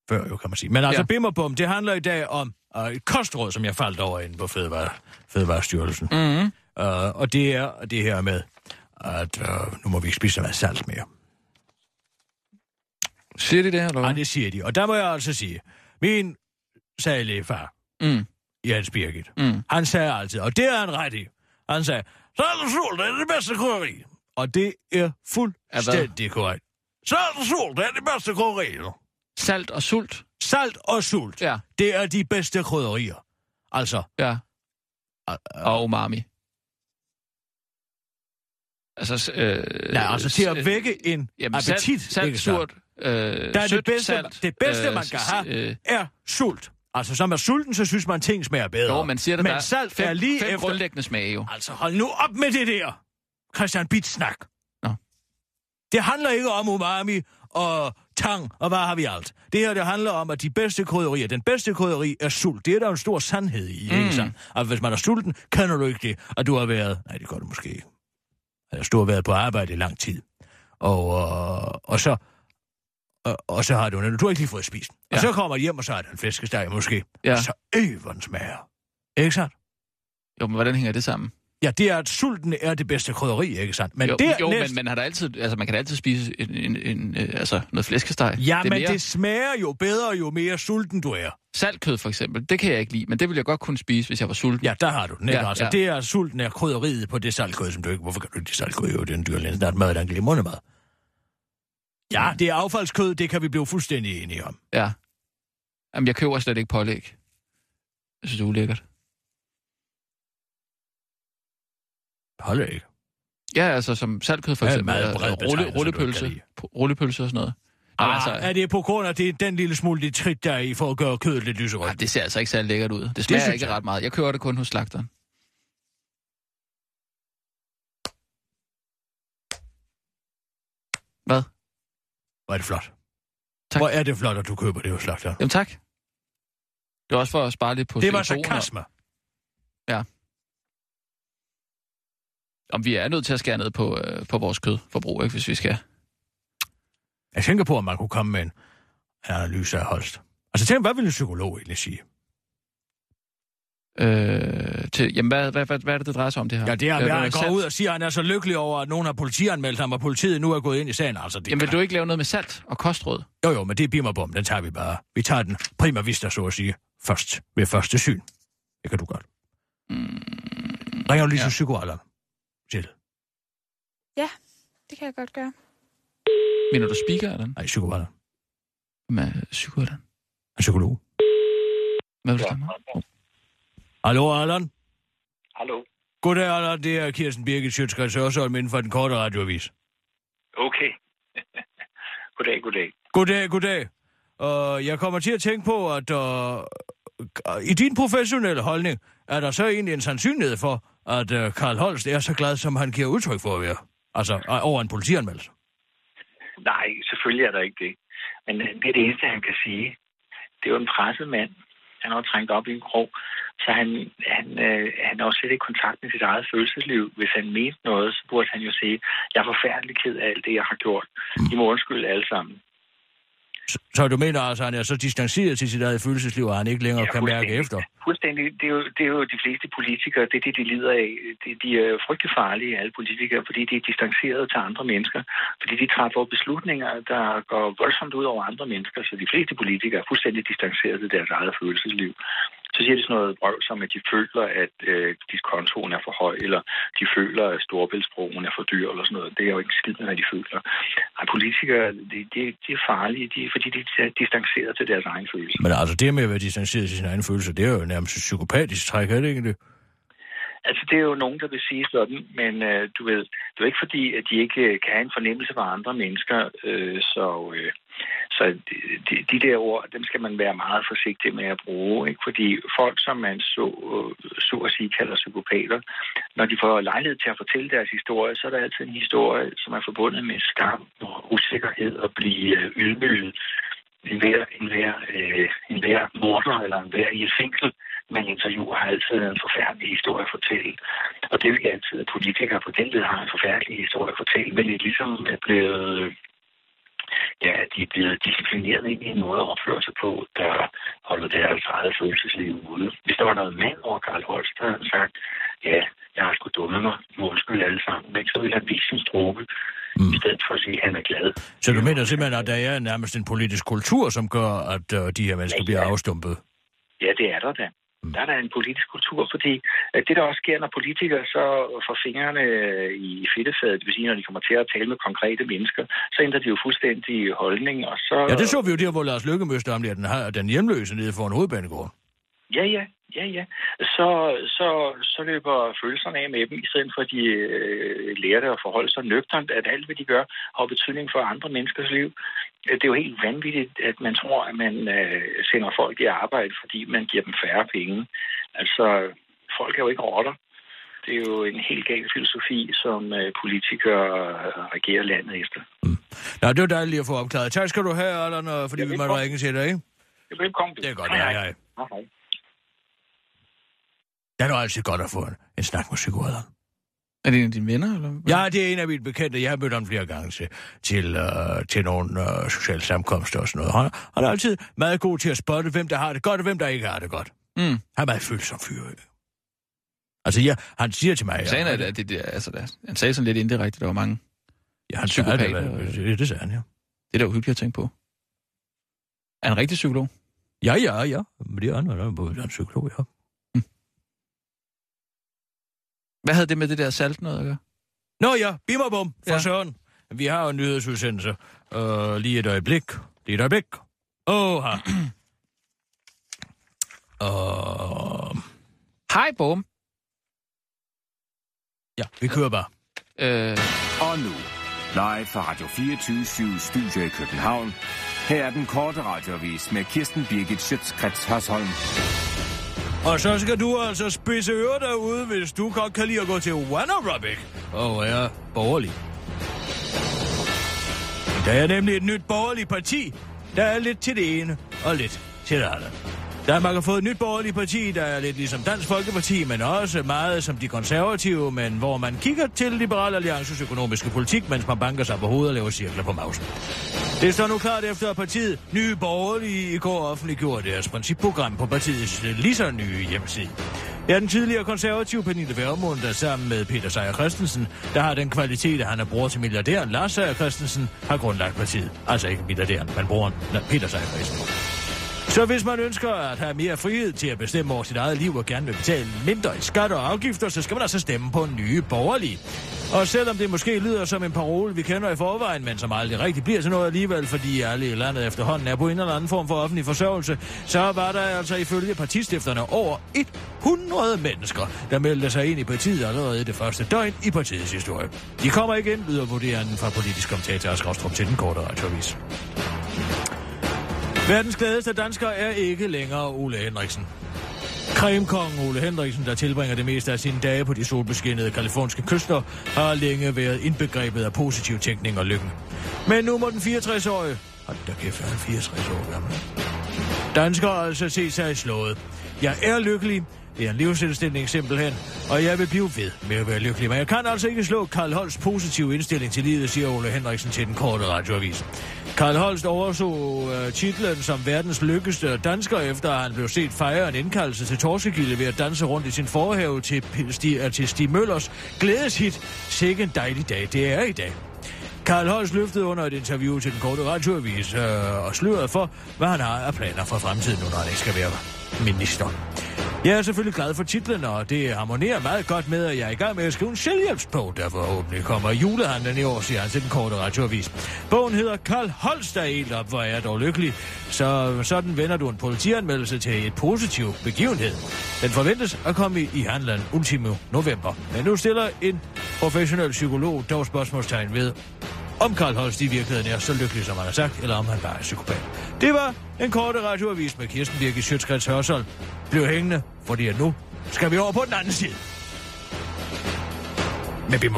Før jo, kan man sige. Men altså, Ja. ja. Bim og Bum, det handler i dag om øh, et kostråd, som jeg faldt over inde på Fødevare, Fødevarestyrelsen. Mm-hmm. Uh, og det er det her med, at uh, nu må vi ikke spise så meget salt mere. Siger de det, eller Ja, det siger de. Og der må jeg altså sige, min sagelige far, Mm. Jens Birgit, Mm. Han sagde altid, og det er han ret i. Han sagde, salt og sol, det er det bedste krydderi. Og det er fuldstændig korrekt. Salt og sol, det er det bedste krydderi. Salt og sult? Salt og sult, Ja. det er de bedste krydderier. Altså, Ja. Og umami. Altså, øh, nej, altså til at vække en Jamen, appetit. salt, salt surt, øh, Der er sødt, det bedste, salt, det bedste øh, man kan have, øh, er sult. Altså, som er sulten, så synes man, ting smager bedre. Jo, man siger, at Men der salt fem, er lige fem efter... grundlæggende smage jo. Altså, hold nu op med det der, Christian Bitsnak. Nå. Det handler ikke om umami og tang og hvad har vi alt. Det her, det handler om, at de bedste krydderier, den bedste krydderi er sult. Det er der en stor sandhed i, mm. ikke sandt? Altså, hvis man er sulten, kender du ikke det, at du har været... Nej, det gør du måske ikke. Du har været på arbejde i lang tid. Og, øh, og så... Og, og så har du... Du har ikke lige fået spist. Ja. Og så kommer du hjem, og så er der en flæskesteg måske. Ja. Så hvor den smager. Ikke sandt? Jo, men hvordan hænger det sammen? Ja, det er, at sulten er det bedste krydderi, ikke sandt? Men jo, det jo men man, har da altid, altså, man kan da altid spise en, en, en, øh, altså, noget flæskesteg. Ja, det men mere... det smager jo bedre, jo mere sulten du er. Saltkød for eksempel, det kan jeg ikke lide, men det ville jeg godt kunne spise, hvis jeg var sulten. Ja, der har du den, ikke? Ja, altså, ja. det er sulten er krydderiet på det saltkød, som du ikke... Hvorfor kan du ikke det saltkød? Jo, det er en dyrlænd. Der er mad, der er en glimrende mad. Ja, det er affaldskød, det kan vi blive fuldstændig enige om. ja. Jamen, jeg køber slet ikke pålæg. Jeg synes, det er ulækkert. Ikke. Ja, altså som saltkød for Ja, eksempel. bred rulle, rullepølse. Rullepølse og sådan noget. Nå, Ah, altså, er det på grund af det, den lille smule nitrit, der er i, for at gøre kødet lidt lyserødt? ej, det ser altså ikke særlig lækkert ud. Det smager synes ikke jeg. ret meget. Jeg kører det kun hos slagteren. Hvad? Hvor er det flot. Tak. Hvor er det flot, at du køber det hos slagteren. Jamen tak. Det er også for at spare lidt på Det var CO2'en og- sarkasme. Om vi er nødt til at skære ned på, øh, på vores kødforbrug, ikke, hvis vi skal. Jeg tænker på, om man kunne komme med en analyse af Holst. Altså tænk, hvad vil en psykolog egentlig sige? Øh, til, jamen, hvad, hvad, hvad, hvad er det, det drejer sig om, det her? Ja, det er, Øh, at noget han går ud og siger, at han er så lykkelig over, at nogen har politianmeldt ham, og politiet nu er gået ind i sagen. Altså, det Jamen, vil du ikke lave noget med salt og kostråd? Jo, jo, men det er bim og bum, den tager vi bare. Vi tager den prima vista, så at sige, først ved første syn. Det kan du godt. Mm, Ringer du lige Ja. til psykoalarm? Til. Ja, det kan jeg godt gøre. mener du speaker, eller? Nej, psykoalarm. Hvem er psykoalarm? En psykolog. Hvad vil du stemme? Hallo, Allan. Hallo. Goddag, Allan. Det er Kirsten Birgit Sjøtskreds Hørsholm inden for den korte radioavis. Okay. goddag, goddag. Goddag, goddag. Uh, jeg kommer til at tænke på, at uh, i din professionelle holdning, er der så egentlig en sandsynlighed for, at uh, Karl Holst er så glad, som han giver udtryk for at være? Altså, uh, over en politianmeldelse. Nej, selvfølgelig er der ikke det. Men øh, det er det eneste, han kan sige. Det er jo en presset mand. Han har trængt op i en krog. Så han, han, øh, han har jo slet ikke kontakt med sit eget følelsesliv. Hvis han mente noget, så burde han jo sige, jeg er forfærdelig ked af alt det, jeg har gjort. I må undskylde alle sammen. Så, så du mener altså, at han er så distanceret til sit eget følelsesliv, at han ikke længere Ja, kan mærke efter? Fuldstændig. Det er, jo, det er jo de fleste politikere, det er det, de lider af. De, de er frygtelig farlige, alle politikere, fordi de er distanceret til andre mennesker. Fordi de træffer beslutninger, der går voldsomt ud over andre mennesker. Så de fleste politikere er fuldstændig distanceret til deres eget følelsesliv. Så siger de sådan noget brøv som, at de føler, at øh, diskontoen er for høj, eller de føler, at Storbæltsbroen er for dyr, eller sådan noget. Det er jo ikke skidt med, hvad de føler. Ej, politikere, de, de, de er farlige, de, fordi de er distanceret til deres egen følelse. Men altså, det med at være distanceret til sin egen følelse, det er jo nærmest et psykopatisk træk, er det ikke det? Altså, det er jo nogen, der vil sige sådan, men øh, du ved, det er ikke fordi, at de ikke øh, kan have en fornemmelse for andre mennesker, øh, så, øh, så de, de der ord, dem skal man være meget forsigtig med at bruge, ikke? fordi folk, som man så, øh, så at sige kalder psykopater, når de får lejlighed til at fortælle deres historie, så er der altid en historie, som er forbundet med skam og usikkerhed og blive øh, ydmyget. En hver, en hver, øh, en hver morder eller en hver i et fængsel man interviewer har altid en forfærdelig historie at fortælle. Og det vil jeg altid, at politikere på den led har en forfærdelig historie at fortælle, men det ligesom er blevet, ja, de er blevet disciplineret ind i en måde at opføre sig på, der holder deres eget følelsesliv ude. Hvis der var noget mand over Karl Holst, der havde sagt, ja, jeg har sgu dummet mig, målskyld alle sammen, men så ville han vise sin strobe, mm. i stedet for at sige, at han er glad. Så du mener simpelthen, at der er nærmest en politisk kultur, som gør, at uh, de her mennesker ja. bliver afstumpet? Ja, det er der da. Der er der en politisk kultur, fordi det, der også sker, når politikere så får fingrene i fedtefadet, det vil sige, når de kommer til at tale med konkrete mennesker, så ændrer de jo fuldstændig holdning, og så... Ja, det så vi jo der, hvor Lars Løkke mødte om, at den, har, den hjemløse nede for en hovedbanegård. Ja, ja, ja, ja. Så, så, så løber følelserne af med dem, i stedet for at de øh, lærer det at forholde sig nøgternt, at alt, hvad de gør, har betydning for andre menneskers liv. Det er jo helt vanvittigt, at man tror, at man øh, sender folk i arbejde, fordi man giver dem færre penge. Altså, folk er jo ikke rotter. Det er jo en helt gal filosofi, som øh, politikere øh, regerer landet efter. Mm. Nå, det var dejligt at få opklaret. Tak skal du have, Allan, fordi vi må ringe til dig, ikke? Velkommen. Det er godt, hej, hej. hej. hej. Det er jo altid godt at få en, en snak med psykoder. Er det en af dine venner? Eller? Ja, det er en af mine bekendte. Jeg har mødt ham flere gange til, til, uh, til nogle uh, sociale samkomster og sådan noget. Han, han er altid meget god til at spotte, hvem der har det godt, og hvem der ikke har det godt. Mm. Han er meget følsom fyr. Altså, ja, han siger til mig... Sagen er, at det, det, altså, det, han sagde sådan lidt indirekte, der var mange ja, han psykopater. Det, det, det sagde han, ja. Det er da uhyggeligt at tænke på. Er han en rigtig psykolog? Ja, ja, ja. Men det er han, han er en psykolog, ja. Hvad havde det med det der salt noget at gøre? Nå ja, bimmerbum for ja. søren. Vi har jo en nyhedsudsendelse. Uh, lige et øjeblik. Lige et øjeblik. Åh, her. Uh... Hej, Bum. Ja, vi kører bare. Øh... Og nu, live fra Radio 24 Studio i København. Her er den korte radiovis med Kirsten Birgit Schøtzgrads Hasholm. Og så skal du altså spidse ører derude, hvis du godt kan lide at gå til One Aerobic og være borgerlig. Der er nemlig et nyt borgerligt parti, der er lidt til det ene og lidt til det andet. Danmark har fået et nyt borgerligt parti, der er lidt ligesom Dansk Folkeparti, men også meget som de konservative, men hvor man kigger til Liberal Alliances økonomiske politik, mens man banker sig på hovedet og laver cirkler på mausen. Det står nu klart efter, at partiet Nye Borgerlige i går offentliggjorde deres principprogram på partiets øh, lige så nye hjemmeside. Det er den tidligere konservative Pernille Vermund, der sammen med Peter Sejer Christensen, der har den kvalitet, at han er bror til milliardæren Lars Sejer Christensen, har grundlagt partiet. Altså ikke milliardæren, men broren Peter Sejer Christensen. Så hvis man ønsker at have mere frihed til at bestemme over sit eget liv og gerne vil betale mindre i skatter og afgifter, så skal man altså stemme på en nye borgerlige. Og selvom det måske lyder som en parole, vi kender i forvejen, men som aldrig rigtig bliver til noget alligevel, fordi alle i landet efterhånden er på en eller anden form for offentlig forsørgelse, så var der altså ifølge partistifterne over 100 mennesker, der meldte sig ind i partiet allerede det første døgn i partiets historie. De kommer igen, lyder vurderingen fra politisk kommentator Asger til den korte radiovis. Verdens gladeste dansker er ikke længere Ole Henriksen. Kremkongen Ole Henriksen, der tilbringer det meste af sine dage på de solbeskinnede kaliforniske kyster, har længe været indbegrebet af positiv tænkning og lykken. Men nu må den 64-årige... Hold da kæft, han er 64 år gammel. Dansker altså se sig slået. Jeg er lykkelig, det er en livsindstilling simpelthen, og jeg vil blive ved med at være lykkelig. Men jeg kan altså ikke slå Karl Holsts positive indstilling til livet, siger Ole Henriksen til den korte radioavis. Karl Holst overså uh, titlen som verdens lykkeligste dansker, efter at han blev set fejre en indkaldelse til Torskegilde ved at danse rundt i sin forhave til, Sti, øh, til Stig Møllers glædeshit. Sikke en dejlig dag, det er i dag. Karl Holst løftede under et interview til den korte radioavis øh, og slørede for, hvad han har af planer for fremtiden, nu når han ikke skal være minister. Jeg er selvfølgelig glad for titlen, og det harmonerer meget godt med, at jeg er i gang med at skrive en selvhjælpsbog, der forhåbentlig kommer julehandlen i år, siger han til den korte radioavis. Bogen hedder Karl Holster helt op, hvor jeg er dog lykkelig. Så sådan vender du en politianmeldelse til et positiv begivenhed. Den forventes at komme i, i handlen ultimo november. Men nu stiller en professionel psykolog dog spørgsmålstegn ved, om Karl Holst i virkeligheden er så lykkelig, som han har sagt, eller om han bare er psykopat. Det var en korte radioavis med Kirsten Birgit Sjøtskrets Hørsholm. Bliv hængende, fordi at nu skal vi over på den anden side. Med bim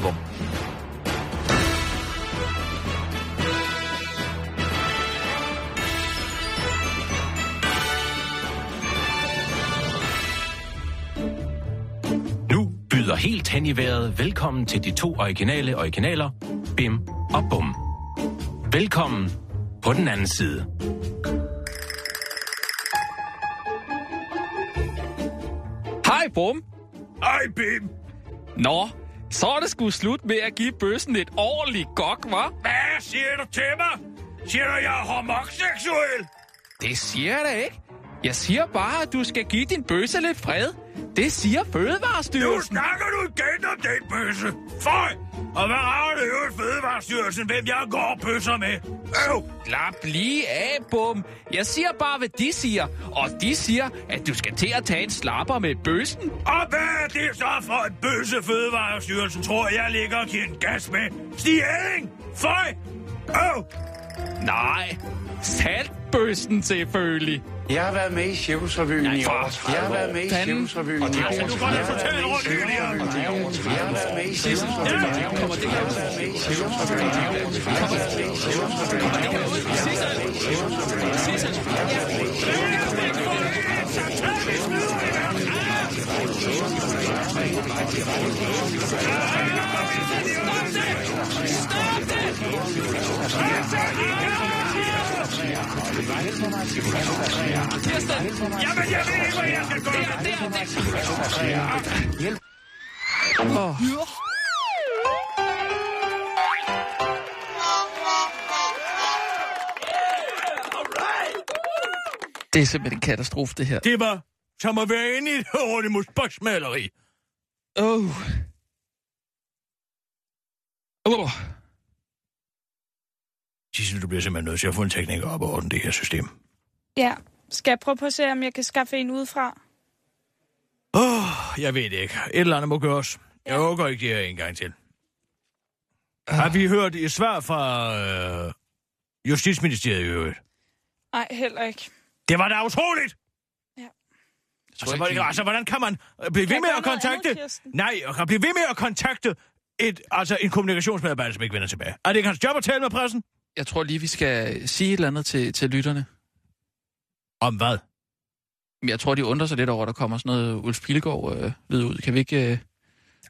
byder helt hen i vejret velkommen til de to originale originaler, Bim og Bum. Velkommen på den anden side. Hej, Bum. Hej, Bim. Nå, så er det sgu slut med at give bøssen et ordentligt gok, hva'? Hvad siger du til mig? Siger du, jeg er homoseksuel? Det siger jeg da ikke. Jeg siger bare, at du skal give din bøsse lidt fred. Det siger Nu Fødevarestyrelsen. snakker du igen om den bøsse. Føj! Og hvad har det jo Fødevarestyrelsen, hvem jeg går og pøsser med? Øv! Slap lige af, bum. Jeg siger bare, hvad de siger. Og de siger, at du skal til at tage en slapper med bøssen. Og hvad er det så for en bøsse Fødevarestyrelsen tror, jeg ligger og giver en gas med? Stig Elling! Føj! Øv! Nej, saltbøssen selvfølgelig. Jeg har været med i Cirkusrevyen i 30 Jeg har været med i Cirkusrevyen i over 30 år. Du kan da fortælle rundt i det her. Jeg har været med i Cirkusrevyen. Jeg har været med i Cirkusrevyen. Jeg har været med i Cirkusrevyen. Jamen, jeg ved ikke, jeg skal. Oh. Det er simpelthen en katastrofe, det her. Det var som at være inde i et Hieronymus Bosch-maleri. Oh. Oh. Sissel, du bliver simpelthen nødt til at få en tekniker op og ordne det her system. Ja. Skal jeg prøve på at se, om jeg kan skaffe en udefra? Åh, oh, jeg ved det ikke. Et eller andet må gøres. Jeg overgår ikke det her en gang til. Har vi hørt et svar fra øh, Justitsministeriet i øvrigt? Nej, heller ikke. Det var da utroligt! Altså, hvordan, altså, hvordan kan man øh, blive ved med at kontakte... andet, nej, og kan blive ved med at kontakte et, altså en kommunikationsmedarbejder, som ikke vender tilbage. Er det ikke hans job at tale med pressen? Jeg tror lige, vi skal sige et eller andet til, til lytterne. Om hvad? Men Jeg tror, de undrer sig lidt over, at der kommer sådan noget Ulf Pilgaard-lyd ud. Kan vi ikke... Øh...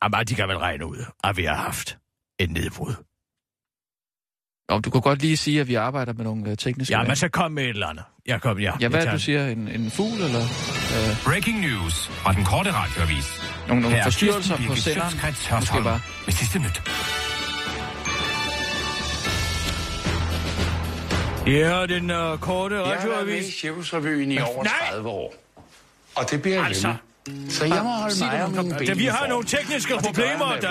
Jamen, de kan vel regne ud, at vi har haft et nedbrud. Om du kunne godt lige sige, at vi arbejder med nogle øh, tekniske... Ja, men så kom med et eller andet. Jeg kom, ja. Ja, hvad jeg det, du siger? En, en fugl, eller? Øh, Breaking news fra den korte radioavis. nogle nogle Her er forstyrrelser på senderen? Måske bare. Med sidste nyt. Ja, den uh, korte Jeg har været med i radioavis. Cirkusrevyen i over Nej. 30 år. Og det bliver jeg Altså. med. Så jeg må holde mig om mine ben Da vi har nogle tekniske problemer, at der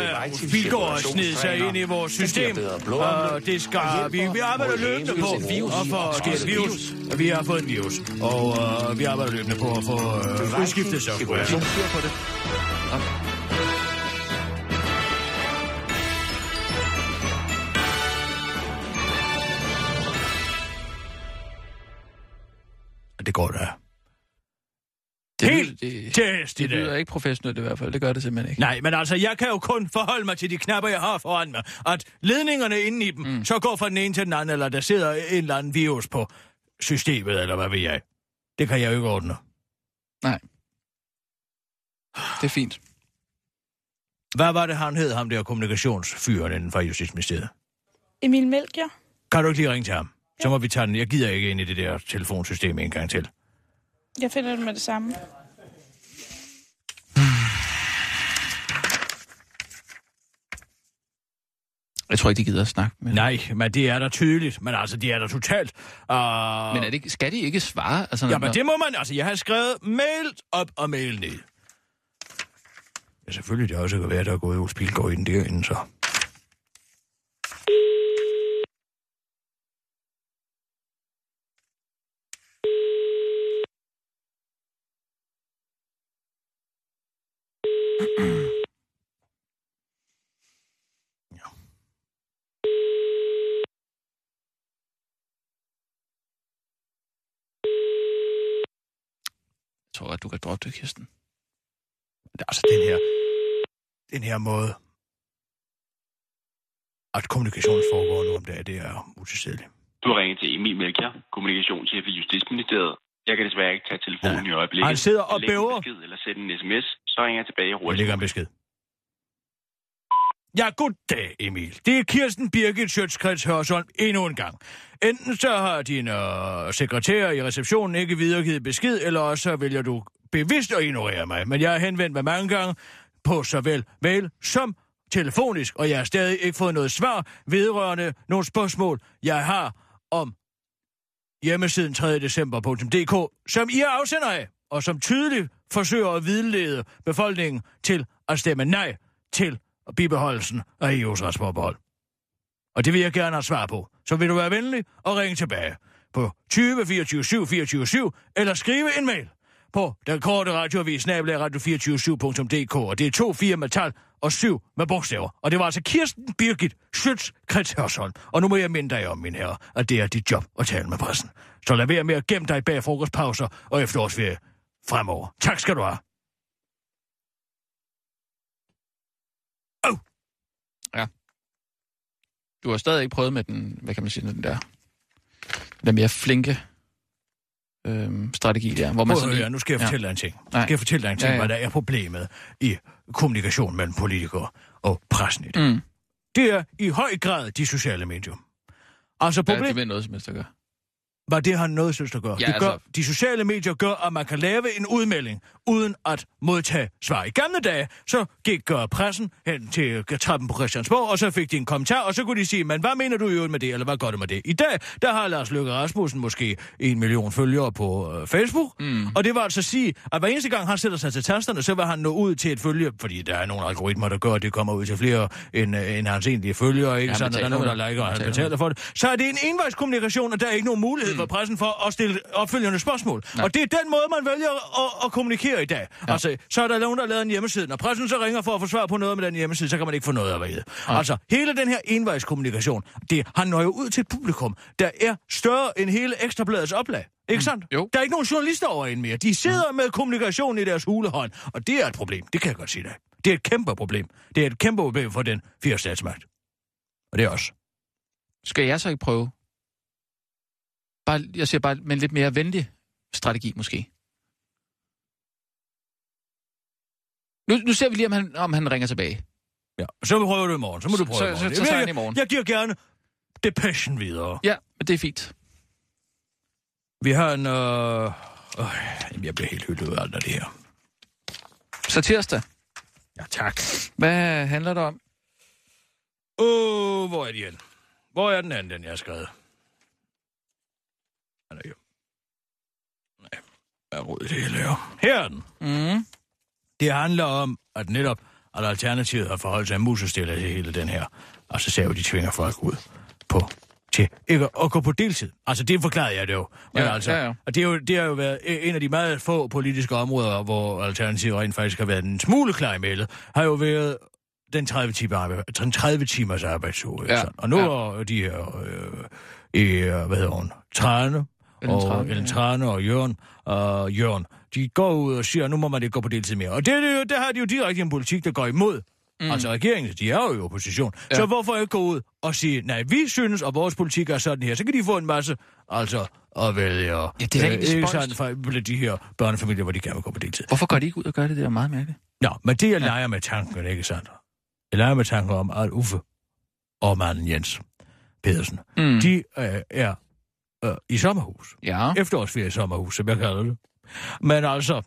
Bilgaard har snedet sig ind i vores system. Og det skal, vi, vi arbejder løbende på at få det et virus. Vi har fået en virus, og uh, vi arbejder løbende på at få uh, udskiftet software. På det. Det går da. Det, Helt det, i det lyder dag. ikke professionelt i hvert fald. Det gør det simpelthen ikke. Nej, men altså, jeg kan jo kun forholde mig til de knapper, jeg har foran mig. At ledningerne inde i dem, mm. så går fra den ene til den anden, eller der sidder en eller anden virus på systemet, eller hvad ved jeg. Det kan jeg jo ikke ordne. Nej. Det er fint. Hvad var det, han hed, ham der kommunikationsfyren inden for Justitsministeriet? Emil Melchior? Kan du ikke lige ringe til ham? Så må vi tage den. Jeg gider ikke ind i det der telefonsystem en gang til. Jeg finder det med det samme. Jeg tror ikke, de gider at snakke med Nej, men det er da tydeligt. Men altså, det er da totalt... Uh... Men er det ikke, skal de ikke svare? Altså, Ja, men det må man... Altså, jeg har skrevet mail op og mail ned. Ja, selvfølgelig, det er også kan være, der er gået hos Pilgaard inden derinde, så... at du kan droppe det, Kirsten. Men Altså, den her... Den her måde... At kommunikationen foregår nu om dagen, det er utilstedeligt. Du har ringet til Emil Melchior, kommunikationschef i Justitsministeriet. Jeg kan desværre ikke tage telefonen ja. i øjeblikket. Han sidder og bæver. besked eller send en sms, så ringer jeg tilbage Jeg hurtigt. lægger en besked. Ja, goddag, Emil. Det er Kirsten Birgit Sjøtskreds Hørsholm endnu en gang. Enten så har din øh, sekretær i receptionen ikke videregivet besked, eller også så vælger du bevidst at ignorere mig. Men jeg har henvendt mig mange gange på såvel mail som telefonisk, og jeg har stadig ikke fået noget svar vedrørende nogle spørgsmål, jeg har om hjemmesiden 3. december.dk, som I er afsender af, og som tydeligt forsøger at vidlede befolkningen til at stemme nej til bibeholdelsen af EU's retsforbehold. Og det vil jeg gerne have svar på. Så vil du være venlig og ringe tilbage på 20 24 7 24 7, eller skrive en mail på den korte radioavis, radio247.dk, og det er to fire med tal og syv med bogstaver. Og det var altså Kirsten Birgit Schütz Krets Hørsholm. Og nu må jeg minde dig om, min herre, at det er dit job at tale med pressen. Så lad være med at gemme dig bag frokostpauser og efterårsferie fremover. Tak skal du have. Du har stadig ikke prøvet med den, hvad kan man sige, den der, den der mere flinke øhm, strategi der. Hvor man Prøv sådan lige- nu skal jeg Ja. fortælle dig en ting. Nu skal jeg fortælle dig en ting, Ja, ja. hvad der er problemet i kommunikation mellem politikere og pressen i det. Mm. Det er i høj grad de sociale medier. Altså Ja, problemet... det vil noget som helst at gøre. Hvad det har noget synes at gøre. Ja, det gør, altså- De sociale medier gør, at man kan lave en udmelding, uden at modtage svar. I gamle dage, så gik uh, pressen hen til uh, trappen på Christiansborg, og så fik de en kommentar, og så kunne de sige, men hvad mener du i med det, eller hvad gør du med det? I dag, der har Lars Løkke Rasmussen måske en million følgere på uh, Facebook, Mm. og det var altså at sige, at hver eneste gang han sætter sig til tasterne, så vil han nå ud til et følge, fordi der er nogle algoritmer, der gør, at det kommer ud til flere end, end hans egentlige følgere, ikke? han Sådan, der er nogen, der liker, og Han han betaler for det. Så er det en envejskommunikation, og der er ikke nogen mulighed. For pressen for at stille opfølgende spørgsmål. Nej. Og det er den måde, man vælger at, at kommunikere i dag. Ja. Altså, så er der nogen, der lavet en hjemmeside. Når pressen så ringer for at få svar på noget med den hjemmeside, så kan man ikke få noget at vide. Nej. Altså, hele den her envejskommunikation, det, han når jo ud til et publikum, der er større end hele Ekstrabladets oplag. Ikke sandt? Jo. Der er ikke nogen journalister over en mere. De sidder med kommunikation i deres hulehånd, og det er et problem. Det kan jeg godt sige dig. Det er et kæmpe problem. Det er et kæmpe problem for den fire statsmagt. Og det er også. Skal jeg så ikke prøve? Bare, jeg siger bare med en lidt mere venlig strategi, måske. Nu, nu ser vi lige, om han, om han ringer tilbage. Ja, så prøver du i morgen. Så må du prøve Så- i morgen. så- så Jeg- han jeg, i morgen. Jeg giver gerne depression videre. Ja, men det er fint. Vi har en... Øh... Øh, jeg bliver helt hyldet af alt det her. Så tirsdag. Ja, tak. Hvad handler det om? Åh, oh, hvor er de hen? Hvor er den anden, den jeg har skrevet? Han er jo... Nej, er rodet det hele her? Her er den. Mm. Det handler om, at netop at Alternativet har forholdt sig musestille til hele den her. Og så ser vi, de tvinger folk ud på til ikke at gå på deltid. Altså, det forklarede jeg det jo. Men Ja, altså, ja, ja. Og det, er jo, det har jo været en af de meget få politiske områder, hvor Alternativet rent faktisk har været en smule klar i mailet, har jo været den 30, timer arbejde, den 30 timers arbejdsuge. Ja, Ja, og nu ja. er de her, øh, øh, hvad hedder hun, Trane, Ellen og Trane, Ellen ja. Trane og Jørgen, og Jørgen, de går ud og siger, at nu må man ikke gå på deltid mere. Og det, det, er der har de jo direkte en politik, der går imod. Mm. Altså regeringen, de er jo i opposition. Ja. Ja. Så hvorfor ikke gå ud og sige, nej, vi synes, og vores politik er sådan her. Så kan de få en masse, altså, at vælge. Ja, det er da egentlig ikke sådan for de her børnefamilier, hvor de gerne vil gå på deltid. Hvorfor går de ikke ud og gør det? Det er meget mærkeligt. Nå, men det jeg leger med tanken, ikke sandt? Jeg leger med tanken om, at Uffe og manden Jens Pedersen, mm. de øh, er øh, i sommerhus. Ja. Efterårsferie i sommerhus, som jeg kalder det. Men altså,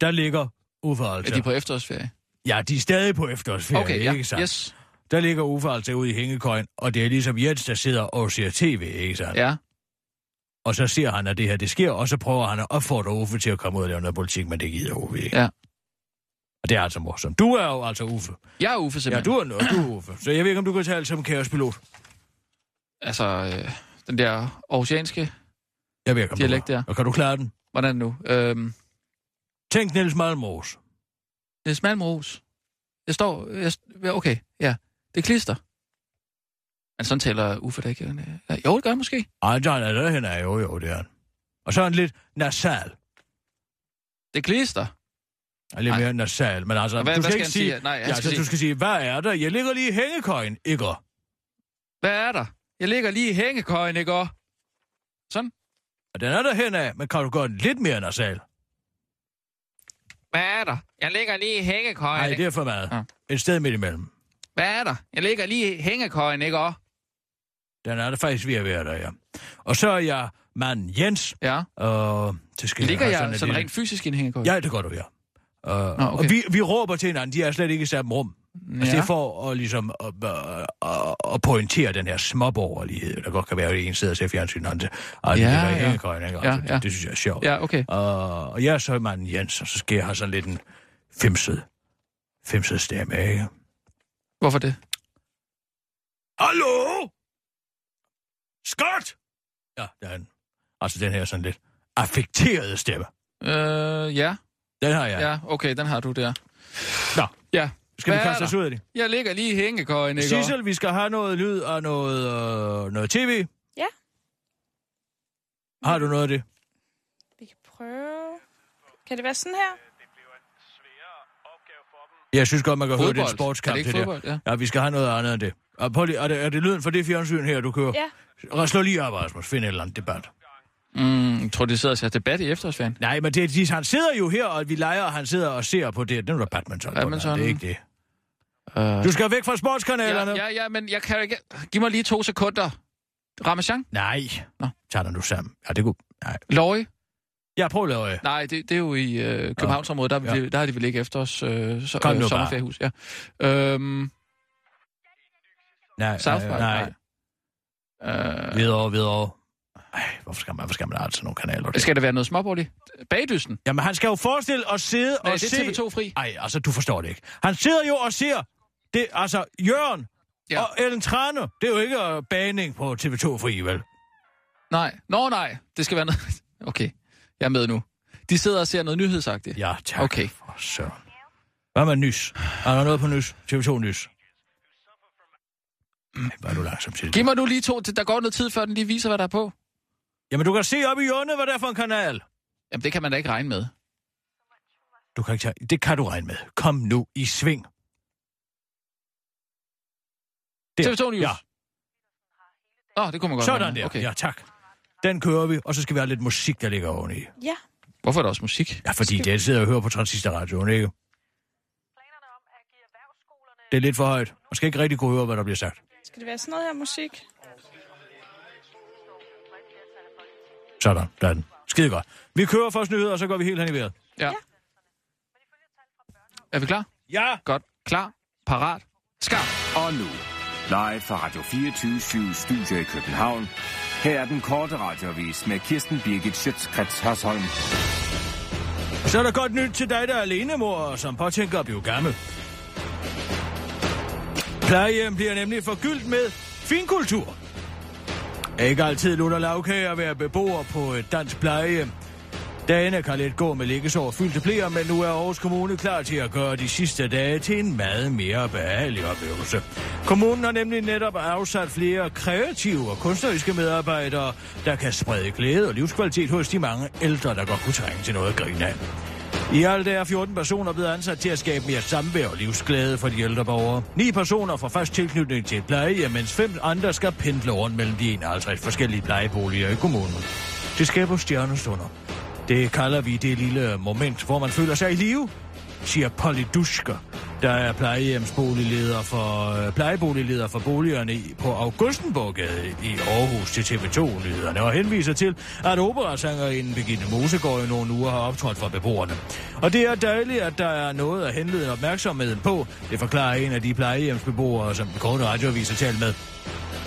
der ligger Uffe Er altså. de på efterårsferie? Ja, de er stadig på efterårsferie, Okay, ja. ikke sandt? Yes. der ligger Uffe altså ude i hængekøjen, og det er ligesom Jens, der sidder og ser tv, ikke sandt? Ja. Og så ser han, at det her det sker, og så prøver han at opfordre Uffe til at komme ud og lave noget politik, men det gider Uffe ikke. Ja. Og det er altså morsomt. Du er jo altså Uffe. Jeg er Uffe Ja, simpelthen. du er, noget, du er Uffe. Så jeg ved ikke, om du kan tale som kaospilot. Altså, øh, den der oceanske Jeg ved om dialekt der. Og kan du klare den? Hvordan nu? Øhm, Tænk Niels Malmros. det er Smalmros. Jeg står... Jeg, okay, ja. Det er klister. Men sådan taler Uffe da ikke. Ja, jo, det gør han måske. Ej, der er der hen er jo, jo, det er han. Og så er han lidt nasal. Det er klister. Og lidt Ej. mere nasal, men altså, hvad- du hvad skal skal ikke sige... sige? Nej, ja, skal altså, sige- du skal sige, hvad er der? Jeg ligger lige i hængekøjen, ikke? Hvad er der? Jeg ligger lige i hængekøjen, ikke også? Sådan. Og den er der hen af, men kan du gøre den lidt mere nasal? Hvad er der? Jeg ligger lige i hængekøjen. Nej, det er for meget. Ja. Et sted midt imellem. Hvad er der? Jeg ligger lige i hængekøjen, ikke også? Den er der faktisk ved at være der, ja. Og så er jeg manden Jens. Ja. Og det skal Ligger jeg sådan lille- rent fysisk i en hængekøj? Ja, det gør du, ja. Uh, Nå, okay. Og vi, vi råber til hinanden, de er slet ikke i samme rum. Ja. Altså, det Ja. er for at, ligesom, at, at, at, at pointere den her småborgerlighed, der godt kan være, at en sidder og ser fjernsyn, og Ja, ja, ja. ja. hængekøjen, ikke? Ja, Altså, ja. det, det, synes jeg er sjovt. Ja, okay. Og, og jeg er så manden Jens, og så skal jeg have sådan lidt en femset, femset stemme, ikke? Hvorfor det? Hallo? Scott! Ja, det er den. Altså den her sådan lidt affekterede stemme. Øh, ja. Den har jeg. Ja, okay, den har du der. Nå, Ja. Skal vi Hvad er kaste os ud af det? Jeg ligger lige i hængekøjen, ikke? Sissel, vi skal have noget lyd og noget, øh, noget tv. Ja. Har du noget af det? Vi kan prøve. Kan det være sådan her? Jeg synes godt, man kan høre Fodbold. det sportskamp. Er det ikke der. fodbold? Ja. ja, vi skal have noget andet end det. Og prøv lige, er, det, er det lyden for det fjernsyn her, du kører? Ja. Slå lige op, Rasmus. Find et eller andet debat. Mm, tror, de sidder og ser debat i efterårsferien. Nej, men det, de, han sidder jo her, og vi leger, og han sidder og ser på det. Det er da badminton. Badminton. Det er ikke det. Uh, Du skal væk fra sportskanalerne. ja, ja, ja, men jeg kan ikke... Giv mig lige to sekunder. Ramachan? Nej. Nå. Tag dig nu sammen. Ja, det kunne... Nej. Løje? Ja, prøv det. Nej, det, det er jo i øh, Københavnsområdet. Der, Ja. der har de vel ikke efter os øh, så, Kom nu øh, bare. sommerferiehus. Ja. Øhm, Nej, South Park? nej. nej. Øh, Videre, videre. Ej, hvorfor skal man, hvorfor skal man have sådan nogle kanaler? der? skal det være noget småborgerligt? Bagdysten? Jamen, han skal jo forestille at sidde Nej, og det se... er TV2 fri. Ej, altså, du forstår det ikke. Han sidder jo og ser... Det, altså, Jørgen Ja. og Ellen Trane, det er jo ikke uh, baning på TV2 Fri, vel? Nej. Nå, nej. Det skal være noget... Okay, jeg er med nu. De sidder og ser noget nyhedsagtigt. Ja, tak. Okay. For søren. Hvad med nys? Er der noget på nys? TV2 nys? Ej, Hvor er du langsom til? Giv mig nu lige to... Der går noget tid, før den lige viser, hvad der er på. Jamen, du kan se op i hjørnet, hvad det er for en kanal. Jamen, det kan man da ikke regne med. Du kan ikke tage... Det kan du regne med. Kom nu i sving. Der. TV2 News. Ja, Nå, det kunne man godt sådan der. Okay. Ja, tak. Den kører vi, og så skal vi have lidt musik, der ligger oveni. Ja. Hvorfor er der også musik? Ja, fordi det sidder og hører på transistorradioen, ikke? Det er lidt for højt. Man skal ikke rigtig kunne høre, hvad der bliver sagt. Skal det være sådan noget her musik? Sådan, der er den. Skide godt. Vi kører først nyheder, og så går vi helt hen i vejret. Ja. Er vi klar? Ja! Godt. Klar. Parat. Skarp. Og nu, live fra Radio 24 Studio i København. Her er den korte radiovis med Kirsten Birgit Schøtzgrads Hasholm. Så er der godt nyt til dig, der er alene, mor, som påtænker at blive gammel. Plejehjem bliver nemlig forgyldt med finkultur. Ikke altid lutter lavkager at være beboer på et dansk plejehjem. Dagene kan let gå med liggesår fyldte blære, men nu er Aarhus Kommune klar til at gøre de sidste dage til en meget mere behagelig oplevelse. Kommunen har nemlig netop afsat flere kreative og kunstneriske medarbejdere, der kan sprede glæde og livskvalitet hos de mange ældre, der godt kunne trænge til noget at grine af. I alt er 14 personer blevet ansat til at skabe mere samvær og livsglæde for de ældre borgere. Ni personer får fast tilknytning til et plejehjem, mens fem andre skal pendle rundt mellem de 51 forskellige plejeboliger i kommunen. Det skaber stjernestunder. Det kalder vi det lille moment, hvor man føler sig i live, siger Polly Dusker, der er plejehjemsboligleder for, øh, plejeboligleder for boligerne på Augustenborgade i Aarhus til TV2-nyhederne og henviser til, at operasangerinden Birgitte Mosegård i nogle uger har optrådt for beboerne. Og det er dejligt, at der er noget at henlede opmærksomheden på, det forklarer en af de plejehjemsbeboere, som den korte radioavis har talt med.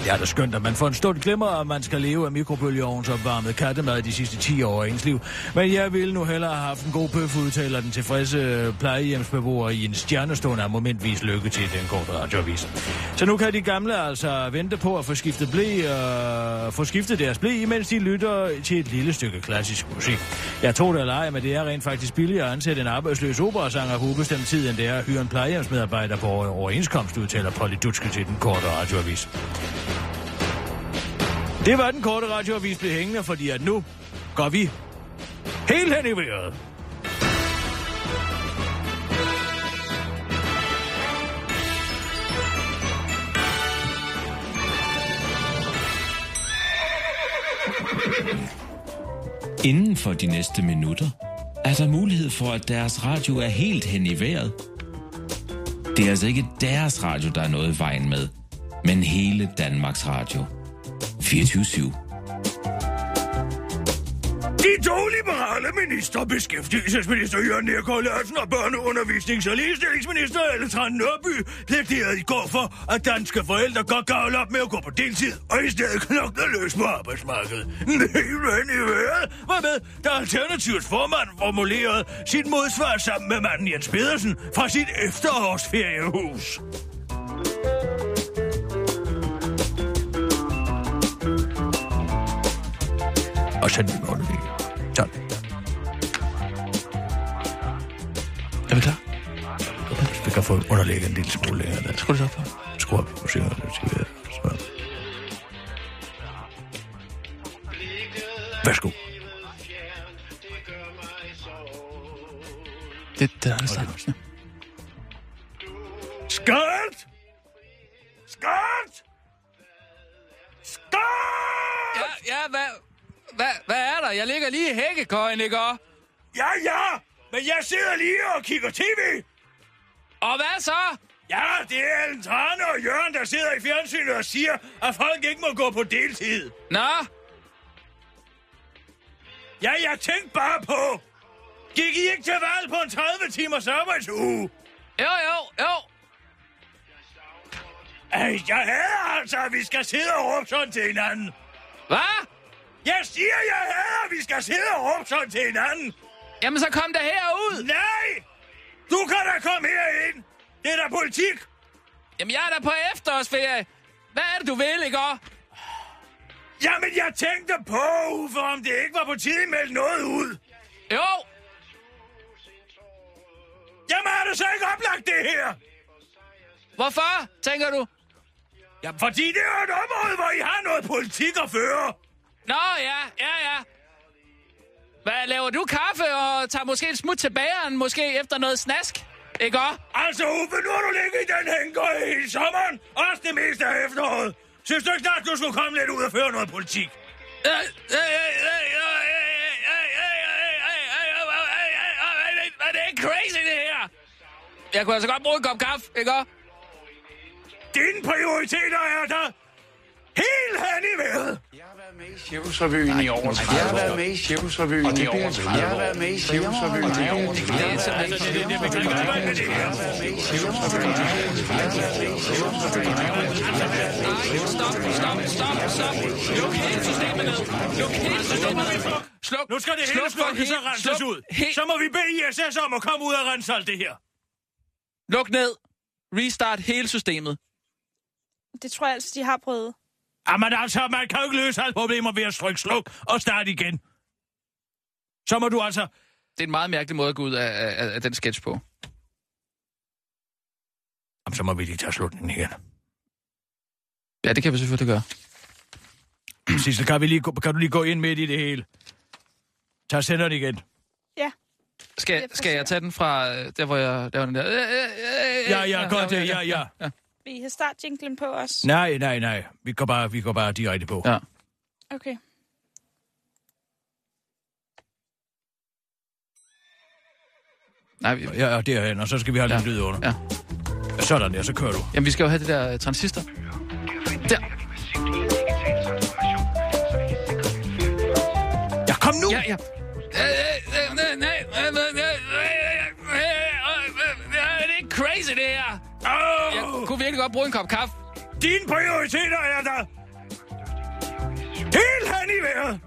Det er da skønt, at man for en stund glemmer, at man skal leve af mikrobølgeovnsopvarmet kattemad de sidste 10 år af ens liv. Men jeg ville nu hellere have haft en god bøf, udtaler den tilfredse plejehjemsbeboer i en stjernestående af momentvis lykke til den korte radioavis. Så nu kan de gamle altså vente på at få skiftet, blæ, øh, få skiftet deres blæ, imens de lytter til et lille stykke klassisk musik. Jeg tror det eller ej, men det er rent faktisk billigere at ansætte en arbejdsløs operasanger på ubestemt tid, end det er at hyre en plejehjemsmedarbejder på overenskomst, udtaler Polly Dutske til den korte radioavis. Det var den korte radioavis blev hængende, fordi at nu går vi helt hen i vejret. Inden for de næste minutter er der mulighed for, at deres radio er helt hen i vejret. Det er altså ikke deres radio, der er noget i vejen med, men hele Danmarks Radio. 24 De to liberale minister, beskæftigelsesminister Jørgen Nergård Larsen og børneundervisnings- og ligestillingsminister Elle Nørby, plæderede i går for, at danske forældre godt kan holde op med at gå på deltid, og i stedet knokle løs på arbejdsmarkedet. Men i vejret var med, da Alternativets formand formulerede sit modsvar sammen med manden Jens Pedersen fra sit efterårsferiehus. Og send den underlæg. Sådan. Er vi klar? Vi kan få underlægget en lille smule længere der. Skru det op. Skru op. Siger jeg, Værsgo. Det, det er det ja. Skørt! Skørt! Skørt! Ja, ja, hvad, hvad, hvad er der? Jeg ligger lige i hækkekøjen, ikke også? Ja, ja, men jeg sidder lige og kigger tv. Og hvad så? Ja, det er Ellen Trane og Jørgen, der sidder i fjernsynet og siger, at folk ikke må gå på deltid. Nå? Ja, jeg tænkte bare på, gik I ikke til valg på en 30 timers arbejdsuge? Jo, jo, jo. Ej, jeg hader altså, at vi skal sidde og råbe sådan til hinanden. Hvad? Jeg siger, jeg hader, at vi skal sidde og råbe sådan til hinanden. Jamen, så kom der herud. Nej! Du kan da komme herind. Det er da politik. Jamen, jeg er da på efterårsferie. Hvad er det, du vil, ikke? Jamen, jeg tænkte på, Uffe, om det ikke var på tide melde noget ud. Jo. Jamen, er det så ikke oplagt, det her? Hvorfor, tænker du? Jamen, fordi det er et område, hvor I har noget politik at føre. Nå, ja, ja, ja. Hvad, laver du kaffe og tager måske et smut til bageren, måske efter noget snask? Ikke også? Altså, Uffe, nu har du ligget i den hænger i sommeren, også det meste af efteråret. Synes du ikke snart, du skulle komme lidt ud og føre noget politik? Er det ikke crazy, det her? Jeg kunne altså godt bruge en kop kaffe, ikke også? Dine prioriteter er der helt hen i vejret. Cirkusrevyen i over 30 Jeg har været med i Cirkusrevyen i over 30 år. Jeg har været med i Cirkusrevyen i over 30 år. Det er simpelthen... Stop, stop, stop, stop. Luk hele systemet ned. Luk hele systemet ned. Sluk, Nu skal det hele slukkes og renses ud. Så må vi bede ISS om at komme ud og rense alt det her. Luk ned. Restart hele systemet. Det tror jeg altså, de har prøvet. Jamen altså, man kan jo ikke løse alle problemer ved at trykke sluk og starte igen. Så må du altså... Det er en meget mærkelig måde at gå ud af, af, af den sketch på. Jamen, så må vi lige tage slutningen igen. Ja, det kan vi selvfølgelig gøre. Sissel, kan, vi lige, kan du lige gå ind midt i det hele? Tag senderen igen. Ja. Skal, skal jeg tage den fra øh, der, hvor jeg laver den der? Øh, øh, Ja, ja, godt det, ja, ja. Vil I have startjinglen på os? Nej, nej, nej. Vi går bare, vi går bare direkte på. Ja. Okay. Nej, vi... Ja, ja, derhen, og så skal vi have lidt lyd under. Ja. Sådan, ja, så kører du. Jamen, vi skal jo have det der øh, transistor. Der. Ja, kom nu! Ja, ja. Det er crazy, det her. Jeg kunne virkelig godt bruge en kop kaffe. Dine prioriteter er der helt hen i vejret.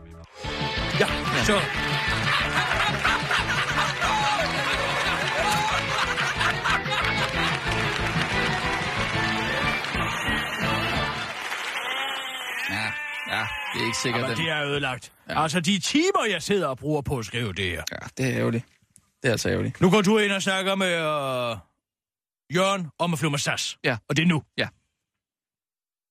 Ja, så. Ja, ja, det er ikke sikkert. Jamen, det er ødelagt. Ja. Altså, de timer, jeg sidder og bruger på at skrive det her. Ja, det er ærgerligt. Det er altså ærgerligt. Nu går du ind og snakker med uh, Jørgen om at flyve med SAS. Ja. Og det er nu. Ja.